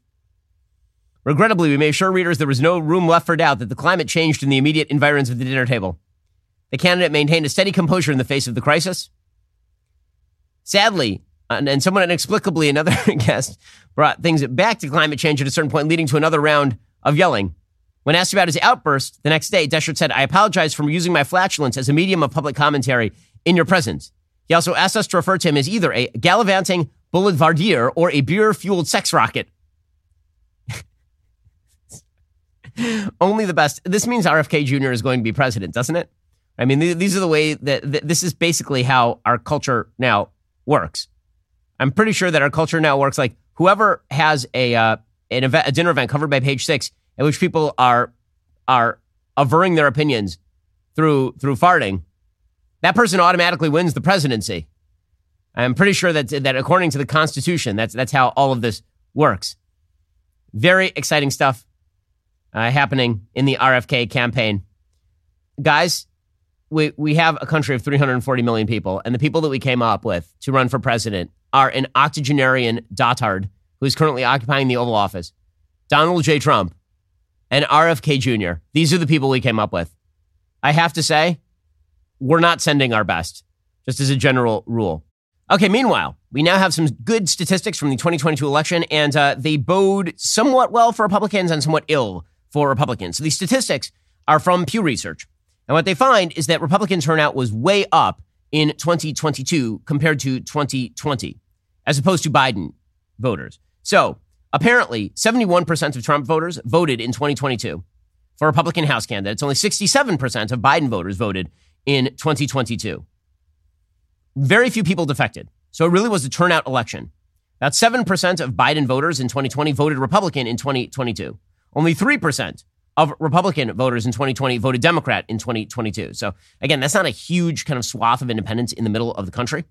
Regrettably, we may assure readers there was no room left for doubt that the climate changed in the immediate environs of the dinner table. The candidate maintained a steady composure in the face of the crisis. Sadly, and, and somewhat inexplicably, another <laughs> guest brought things back to climate change at a certain point, leading to another round of yelling. When asked about his outburst the next day, Dechert said, I apologize for using my flatulence as a medium of public commentary in your presence. He also asked us to refer to him as either a gallivanting boulevardier or a beer fueled sex rocket. <laughs> Only the best. This means RFK Jr. is going to be president, doesn't it? I mean, these are the way that this is basically how our culture now works. I'm pretty sure that our culture now works like whoever has a uh, an event, a dinner event covered by Page Six, in which people are are averring their opinions through through farting, that person automatically wins the presidency. I'm pretty sure that that according to the Constitution, that's that's how all of this works. Very exciting stuff uh, happening in the RFK campaign, guys. We we have a country of 340 million people, and the people that we came up with to run for president are an octogenarian dotard who is currently occupying the Oval Office, Donald J. Trump, and RFK Jr. These are the people we came up with. I have to say, we're not sending our best, just as a general rule. Okay, meanwhile, we now have some good statistics from the 2022 election, and uh, they bode somewhat well for Republicans and somewhat ill for Republicans. So these statistics are from Pew Research. And what they find is that Republican turnout was way up in 2022 compared to 2020, as opposed to Biden voters. So apparently, 71% of Trump voters voted in 2022 for Republican House candidates. Only 67% of Biden voters voted in 2022. Very few people defected. So it really was a turnout election. About 7% of Biden voters in 2020 voted Republican in 2022. Only 3% of Republican voters in 2020 voted Democrat in 2022. So again, that's not a huge kind of swath of independents in the middle of the country.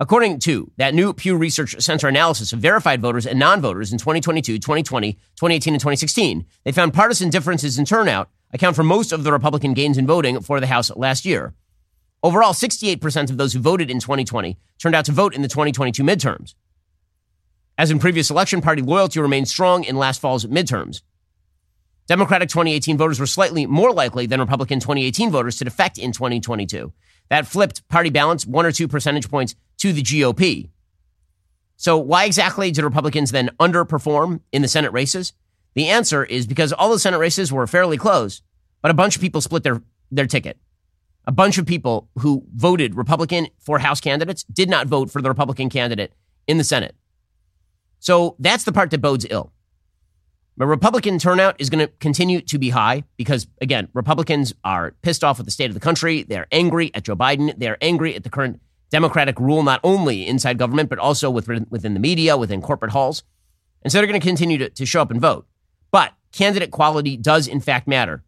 According to that new Pew Research Center analysis of verified voters and non voters in 2022, 2020, 2018, and 2016, they found partisan differences in turnout account for most of the Republican gains in voting for the House last year. Overall, 68% of those who voted in 2020 turned out to vote in the 2022 midterms. As in previous election, party loyalty remained strong in last fall's midterms. Democratic 2018 voters were slightly more likely than Republican 2018 voters to defect in 2022. That flipped party balance one or two percentage points to the GOP. So, why exactly did Republicans then underperform in the Senate races? The answer is because all the Senate races were fairly close, but a bunch of people split their, their ticket. A bunch of people who voted Republican for House candidates did not vote for the Republican candidate in the Senate. So that's the part that bodes ill. But Republican turnout is going to continue to be high because, again, Republicans are pissed off with the state of the country. They're angry at Joe Biden. They're angry at the current Democratic rule, not only inside government, but also within, within the media, within corporate halls. And so they're going to continue to, to show up and vote. But candidate quality does, in fact, matter.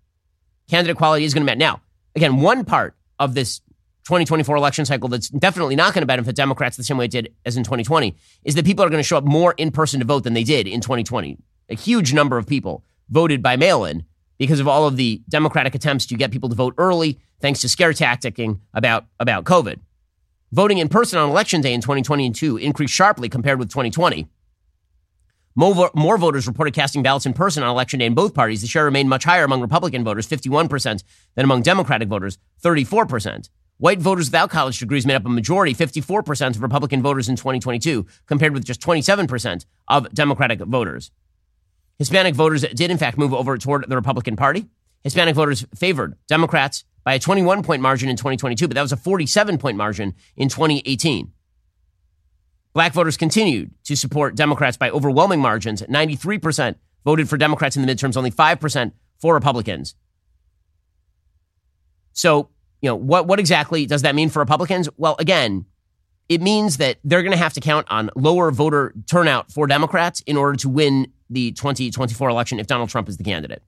Candidate quality is going to matter. Now, again, one part of this 2024 election cycle that's definitely not going to benefit Democrats the same way it did as in 2020 is that people are going to show up more in person to vote than they did in 2020 a huge number of people voted by mail in because of all of the Democratic attempts to get people to vote early, thanks to scare tacticking about, about COVID. Voting in person on election day in 2022 increased sharply compared with 2020. More, more voters reported casting ballots in person on election day in both parties. The share remained much higher among Republican voters, 51%, than among Democratic voters, 34%. White voters without college degrees made up a majority, 54% of Republican voters in 2022, compared with just 27% of Democratic voters. Hispanic voters did, in fact, move over toward the Republican Party. Hispanic voters favored Democrats by a 21 point margin in 2022, but that was a 47 point margin in 2018. Black voters continued to support Democrats by overwhelming margins. 93% voted for Democrats in the midterms, only 5% for Republicans. So, you know, what, what exactly does that mean for Republicans? Well, again, it means that they're going to have to count on lower voter turnout for Democrats in order to win the 2024 election if Donald Trump is the candidate,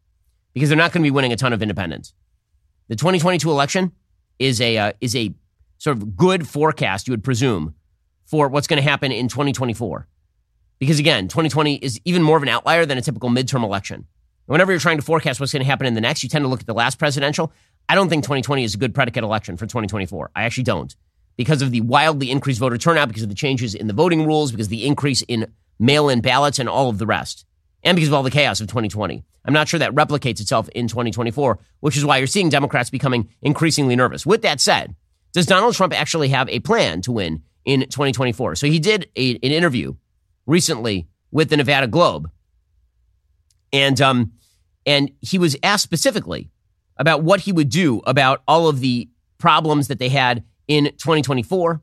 because they're not going to be winning a ton of independents. The 2022 election is a uh, is a sort of good forecast, you would presume, for what's going to happen in 2024. Because again, 2020 is even more of an outlier than a typical midterm election. Whenever you're trying to forecast what's going to happen in the next, you tend to look at the last presidential. I don't think 2020 is a good predicate election for 2024. I actually don't. Because of the wildly increased voter turnout, because of the changes in the voting rules, because the increase in mail in ballots, and all of the rest and because of all the chaos of 2020. I'm not sure that replicates itself in 2024, which is why you're seeing Democrats becoming increasingly nervous. With that said, does Donald Trump actually have a plan to win in 2024? So he did a, an interview recently with the Nevada Globe. And um, And he was asked specifically about what he would do about all of the problems that they had in 2024,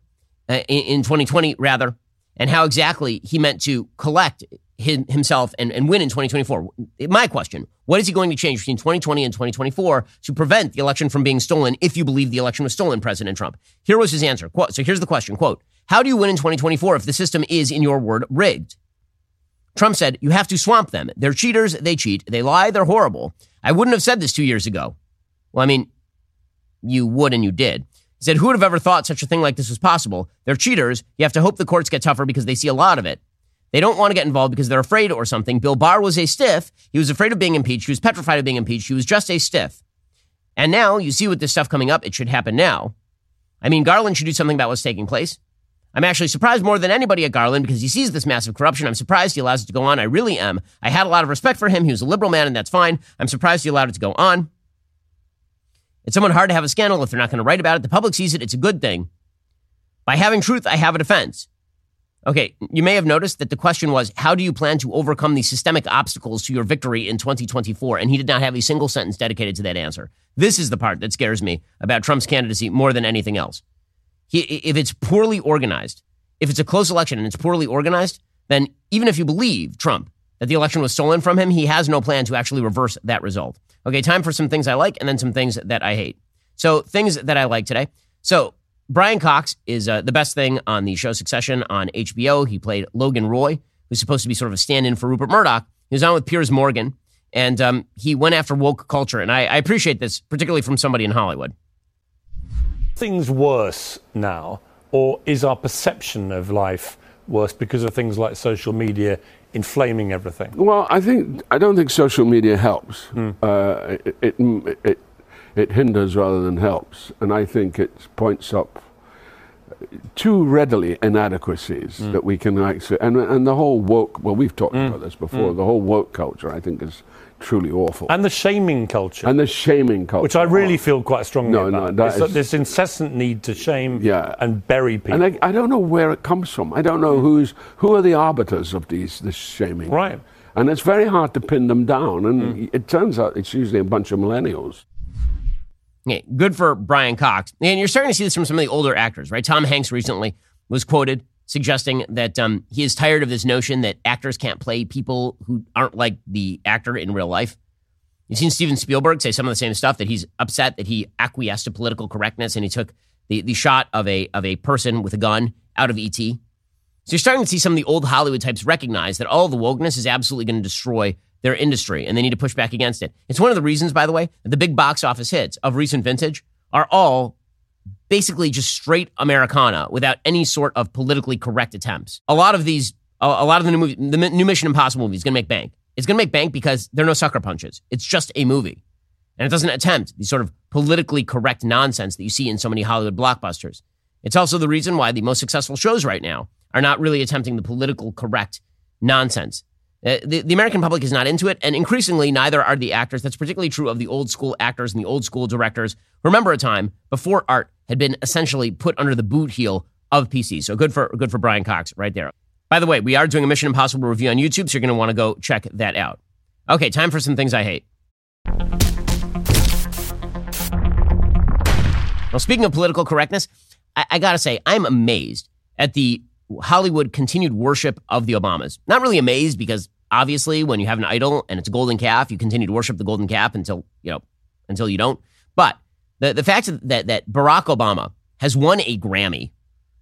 uh, in, in 2020, rather, and how exactly he meant to collect him, himself and, and win in 2024. My question what is he going to change between 2020 and 2024 to prevent the election from being stolen if you believe the election was stolen, President Trump? Here was his answer. Quote, so here's the question quote, How do you win in 2024 if the system is, in your word, rigged? Trump said, You have to swamp them. They're cheaters. They cheat. They lie. They're horrible. I wouldn't have said this two years ago. Well, I mean, you would and you did. He said, Who would have ever thought such a thing like this was possible? They're cheaters. You have to hope the courts get tougher because they see a lot of it. They don't want to get involved because they're afraid or something. Bill Barr was a stiff. He was afraid of being impeached. He was petrified of being impeached. He was just a stiff. And now you see with this stuff coming up, it should happen now. I mean, Garland should do something about what's taking place. I'm actually surprised more than anybody at Garland because he sees this massive corruption. I'm surprised he allows it to go on. I really am. I had a lot of respect for him. He was a liberal man, and that's fine. I'm surprised he allowed it to go on. It's somewhat hard to have a scandal if they're not going to write about it. The public sees it. It's a good thing. By having truth, I have a defense. Okay, you may have noticed that the question was, how do you plan to overcome the systemic obstacles to your victory in 2024? And he did not have a single sentence dedicated to that answer. This is the part that scares me about Trump's candidacy more than anything else. He, if it's poorly organized, if it's a close election and it's poorly organized, then even if you believe Trump that the election was stolen from him, he has no plan to actually reverse that result. Okay, time for some things I like and then some things that I hate. So, things that I like today. So, Brian Cox is uh, the best thing on the show Succession on HBO. He played Logan Roy, who's supposed to be sort of a stand in for Rupert Murdoch. He was on with Piers Morgan, and um, he went after woke culture. And I, I appreciate this, particularly from somebody in Hollywood. Things worse now, or is our perception of life worse because of things like social media inflaming everything? Well, I think I don't think social media helps. Mm. Uh, it, it, it, it hinders rather than helps. And I think it points up too readily inadequacies mm. that we can actually, and, and the whole woke, well, we've talked mm. about this before, mm. the whole woke culture, I think, is truly awful. And the shaming culture. And the shaming culture. Which I really feel quite strongly no, about. No, that is, this incessant need to shame yeah. and bury people. And I, I, don't know where it comes from. I don't know mm. who's, who are the arbiters of these, this shaming. Right. And it's very hard to pin them down. And mm. it turns out it's usually a bunch of millennials. Okay, good for Brian Cox. And you're starting to see this from some of the older actors, right? Tom Hanks recently was quoted suggesting that um, he is tired of this notion that actors can't play people who aren't like the actor in real life. You've seen Steven Spielberg say some of the same stuff that he's upset that he acquiesced to political correctness and he took the, the shot of a of a person with a gun out of ET. So you're starting to see some of the old Hollywood types recognize that all the wokeness is absolutely going to destroy their industry and they need to push back against it. It's one of the reasons, by the way, that the big box office hits of recent vintage are all basically just straight Americana without any sort of politically correct attempts. A lot of these, a, lot of the new movie, the new Mission Impossible movie is going to make bank. It's going to make bank because there are no sucker punches. It's just a movie. And it doesn't attempt the sort of politically correct nonsense that you see in so many Hollywood blockbusters. It's also the reason why the most successful shows right now are not really attempting the political correct nonsense. Uh, the, the American public is not into it, and increasingly, neither are the actors. That's particularly true of the old school actors and the old school directors. Remember a time before art had been essentially put under the boot heel of PC. So good for good for Brian Cox right there. By the way, we are doing a Mission Impossible review on YouTube, so you're going to want to go check that out. Okay, time for some things I hate. Well, speaking of political correctness, I, I got to say, I'm amazed at the Hollywood continued worship of the Obamas. Not really amazed because obviously when you have an idol and it's a golden calf, you continue to worship the golden calf until, you know, until you don't. But the, the fact that, that Barack Obama has won a Grammy,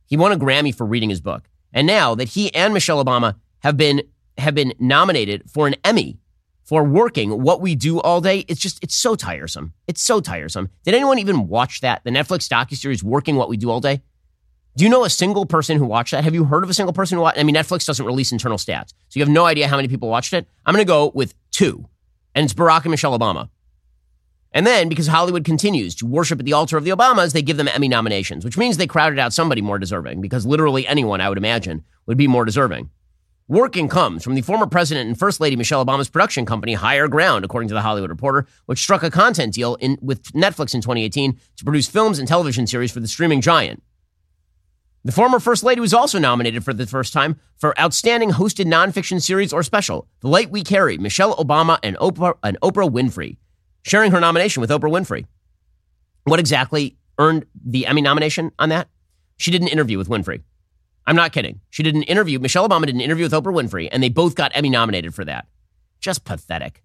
he won a Grammy for reading his book. And now that he and Michelle Obama have been have been nominated for an Emmy for working what we do all day, it's just it's so tiresome. It's so tiresome. Did anyone even watch that? The Netflix docuseries Working What We Do All Day? Do you know a single person who watched that? Have you heard of a single person who watched? I mean, Netflix doesn't release internal stats, so you have no idea how many people watched it. I'm going to go with two, and it's Barack and Michelle Obama. And then, because Hollywood continues to worship at the altar of the Obamas, they give them Emmy nominations, which means they crowded out somebody more deserving, because literally anyone, I would imagine, would be more deserving. Working comes from the former president and first lady Michelle Obama's production company, Higher Ground, according to the Hollywood Reporter, which struck a content deal in, with Netflix in 2018 to produce films and television series for the streaming giant. The former First Lady was also nominated for the first time for Outstanding Hosted Nonfiction Series or Special, The Light We Carry, Michelle Obama and Oprah, and Oprah Winfrey, sharing her nomination with Oprah Winfrey. What exactly earned the Emmy nomination on that? She did an interview with Winfrey. I'm not kidding. She did an interview. Michelle Obama did an interview with Oprah Winfrey, and they both got Emmy nominated for that. Just pathetic.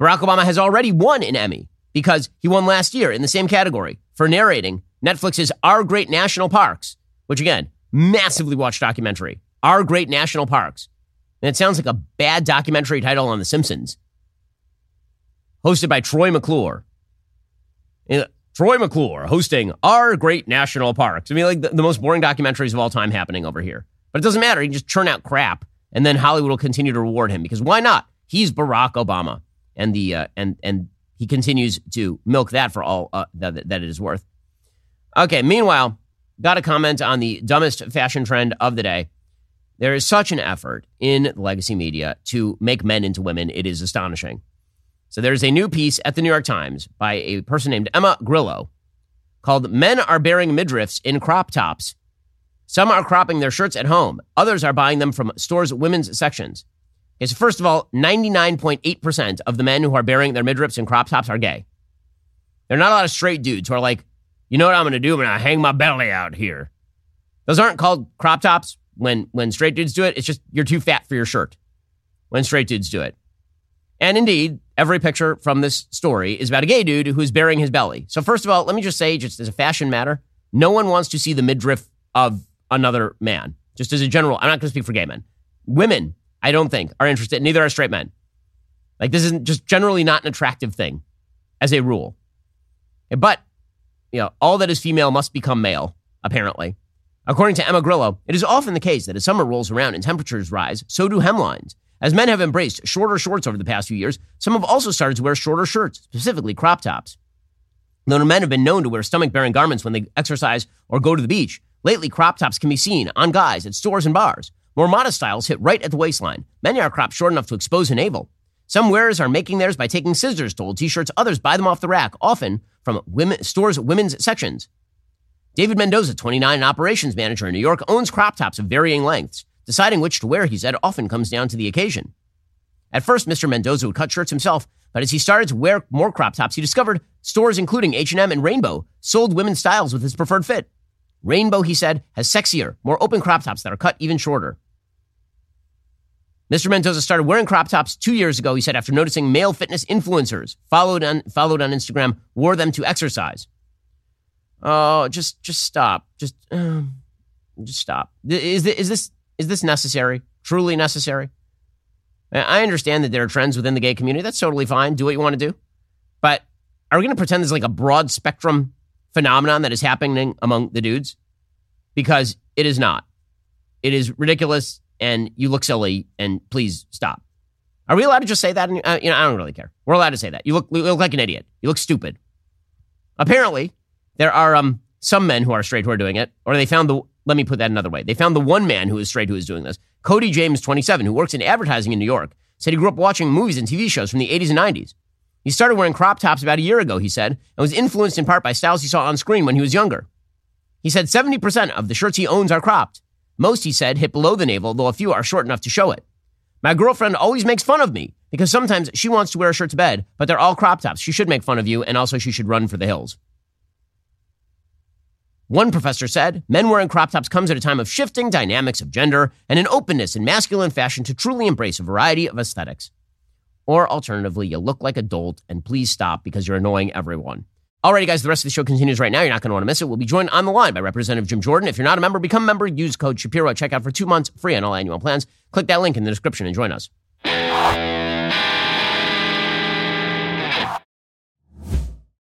Barack Obama has already won an Emmy because he won last year in the same category for narrating Netflix's Our Great National Parks, which again, massively watched documentary. Our Great National Parks. And it sounds like a bad documentary title on The Simpsons. Hosted by Troy McClure. Troy McClure hosting Our Great National Parks. I mean, like the, the most boring documentaries of all time happening over here. But it doesn't matter. He can just churn out crap, and then Hollywood will continue to reward him because why not? He's Barack Obama, and the uh, and and he continues to milk that for all uh, that, that it is worth. Okay. Meanwhile, got a comment on the dumbest fashion trend of the day. There is such an effort in legacy media to make men into women. It is astonishing. So there's a new piece at the New York Times by a person named Emma Grillo called Men Are Bearing Midriffs in Crop Tops. Some are cropping their shirts at home, others are buying them from stores' women's sections. Okay, so first of all, 99.8% of the men who are bearing their midriffs in crop tops are gay. There are not a lot of straight dudes who are like, you know what I'm going to do? I'm going to hang my belly out here. Those aren't called crop tops when, when straight dudes do it. It's just you're too fat for your shirt when straight dudes do it. And indeed, every picture from this story is about a gay dude who's bearing his belly. So, first of all, let me just say, just as a fashion matter, no one wants to see the midriff of another man. Just as a general, I'm not going to speak for gay men. Women, I don't think, are interested. Neither are straight men. Like, this isn't just generally not an attractive thing as a rule. But, you know, all that is female must become male, apparently. According to Emma Grillo, it is often the case that as summer rolls around and temperatures rise, so do hemlines. As men have embraced shorter shorts over the past few years, some have also started to wear shorter shirts, specifically crop tops. Though men have been known to wear stomach bearing garments when they exercise or go to the beach, lately crop tops can be seen on guys at stores and bars. More modest styles hit right at the waistline. Many are cropped short enough to expose a navel. Some wearers are making theirs by taking scissors to old t-shirts. Others buy them off the rack, often from women, stores' women's sections. David Mendoza, 29 and operations manager in New York, owns crop tops of varying lengths. Deciding which to wear, he said, often comes down to the occasion. At first, Mr. Mendoza would cut shirts himself, but as he started to wear more crop tops, he discovered stores including H&M and Rainbow sold women's styles with his preferred fit. Rainbow, he said, has sexier, more open crop tops that are cut even shorter. Mr. Mendoza started wearing crop tops two years ago, he said, after noticing male fitness influencers followed on, followed on Instagram wore them to exercise. Oh, just just stop. Just um, just stop. Is is this is this necessary? Truly necessary? I understand that there are trends within the gay community. That's totally fine. Do what you want to do. But are we going to pretend there's like a broad spectrum phenomenon that is happening among the dudes? Because it is not. It is ridiculous and you look silly and please stop. Are we allowed to just say that? Uh, you know, I don't really care. We're allowed to say that. You look, you look like an idiot. You look stupid. Apparently, there are um, some men who are straight who are doing it, or they found the let me put that another way. They found the one man who is straight who is doing this. Cody James, 27, who works in advertising in New York, said he grew up watching movies and TV shows from the 80s and 90s. He started wearing crop tops about a year ago, he said, and was influenced in part by styles he saw on screen when he was younger. He said 70% of the shirts he owns are cropped. Most, he said, hit below the navel, though a few are short enough to show it. My girlfriend always makes fun of me because sometimes she wants to wear a shirt to bed, but they're all crop tops. She should make fun of you, and also she should run for the hills. One professor said, men wearing crop tops comes at a time of shifting dynamics of gender and an openness in masculine fashion to truly embrace a variety of aesthetics. Or alternatively, you look like a dolt and please stop because you're annoying everyone. Alrighty, guys, the rest of the show continues right now. You're not going to want to miss it. We'll be joined on the line by Representative Jim Jordan. If you're not a member, become a member. Use code Shapiro at checkout for two months free on all annual plans. Click that link in the description and join us.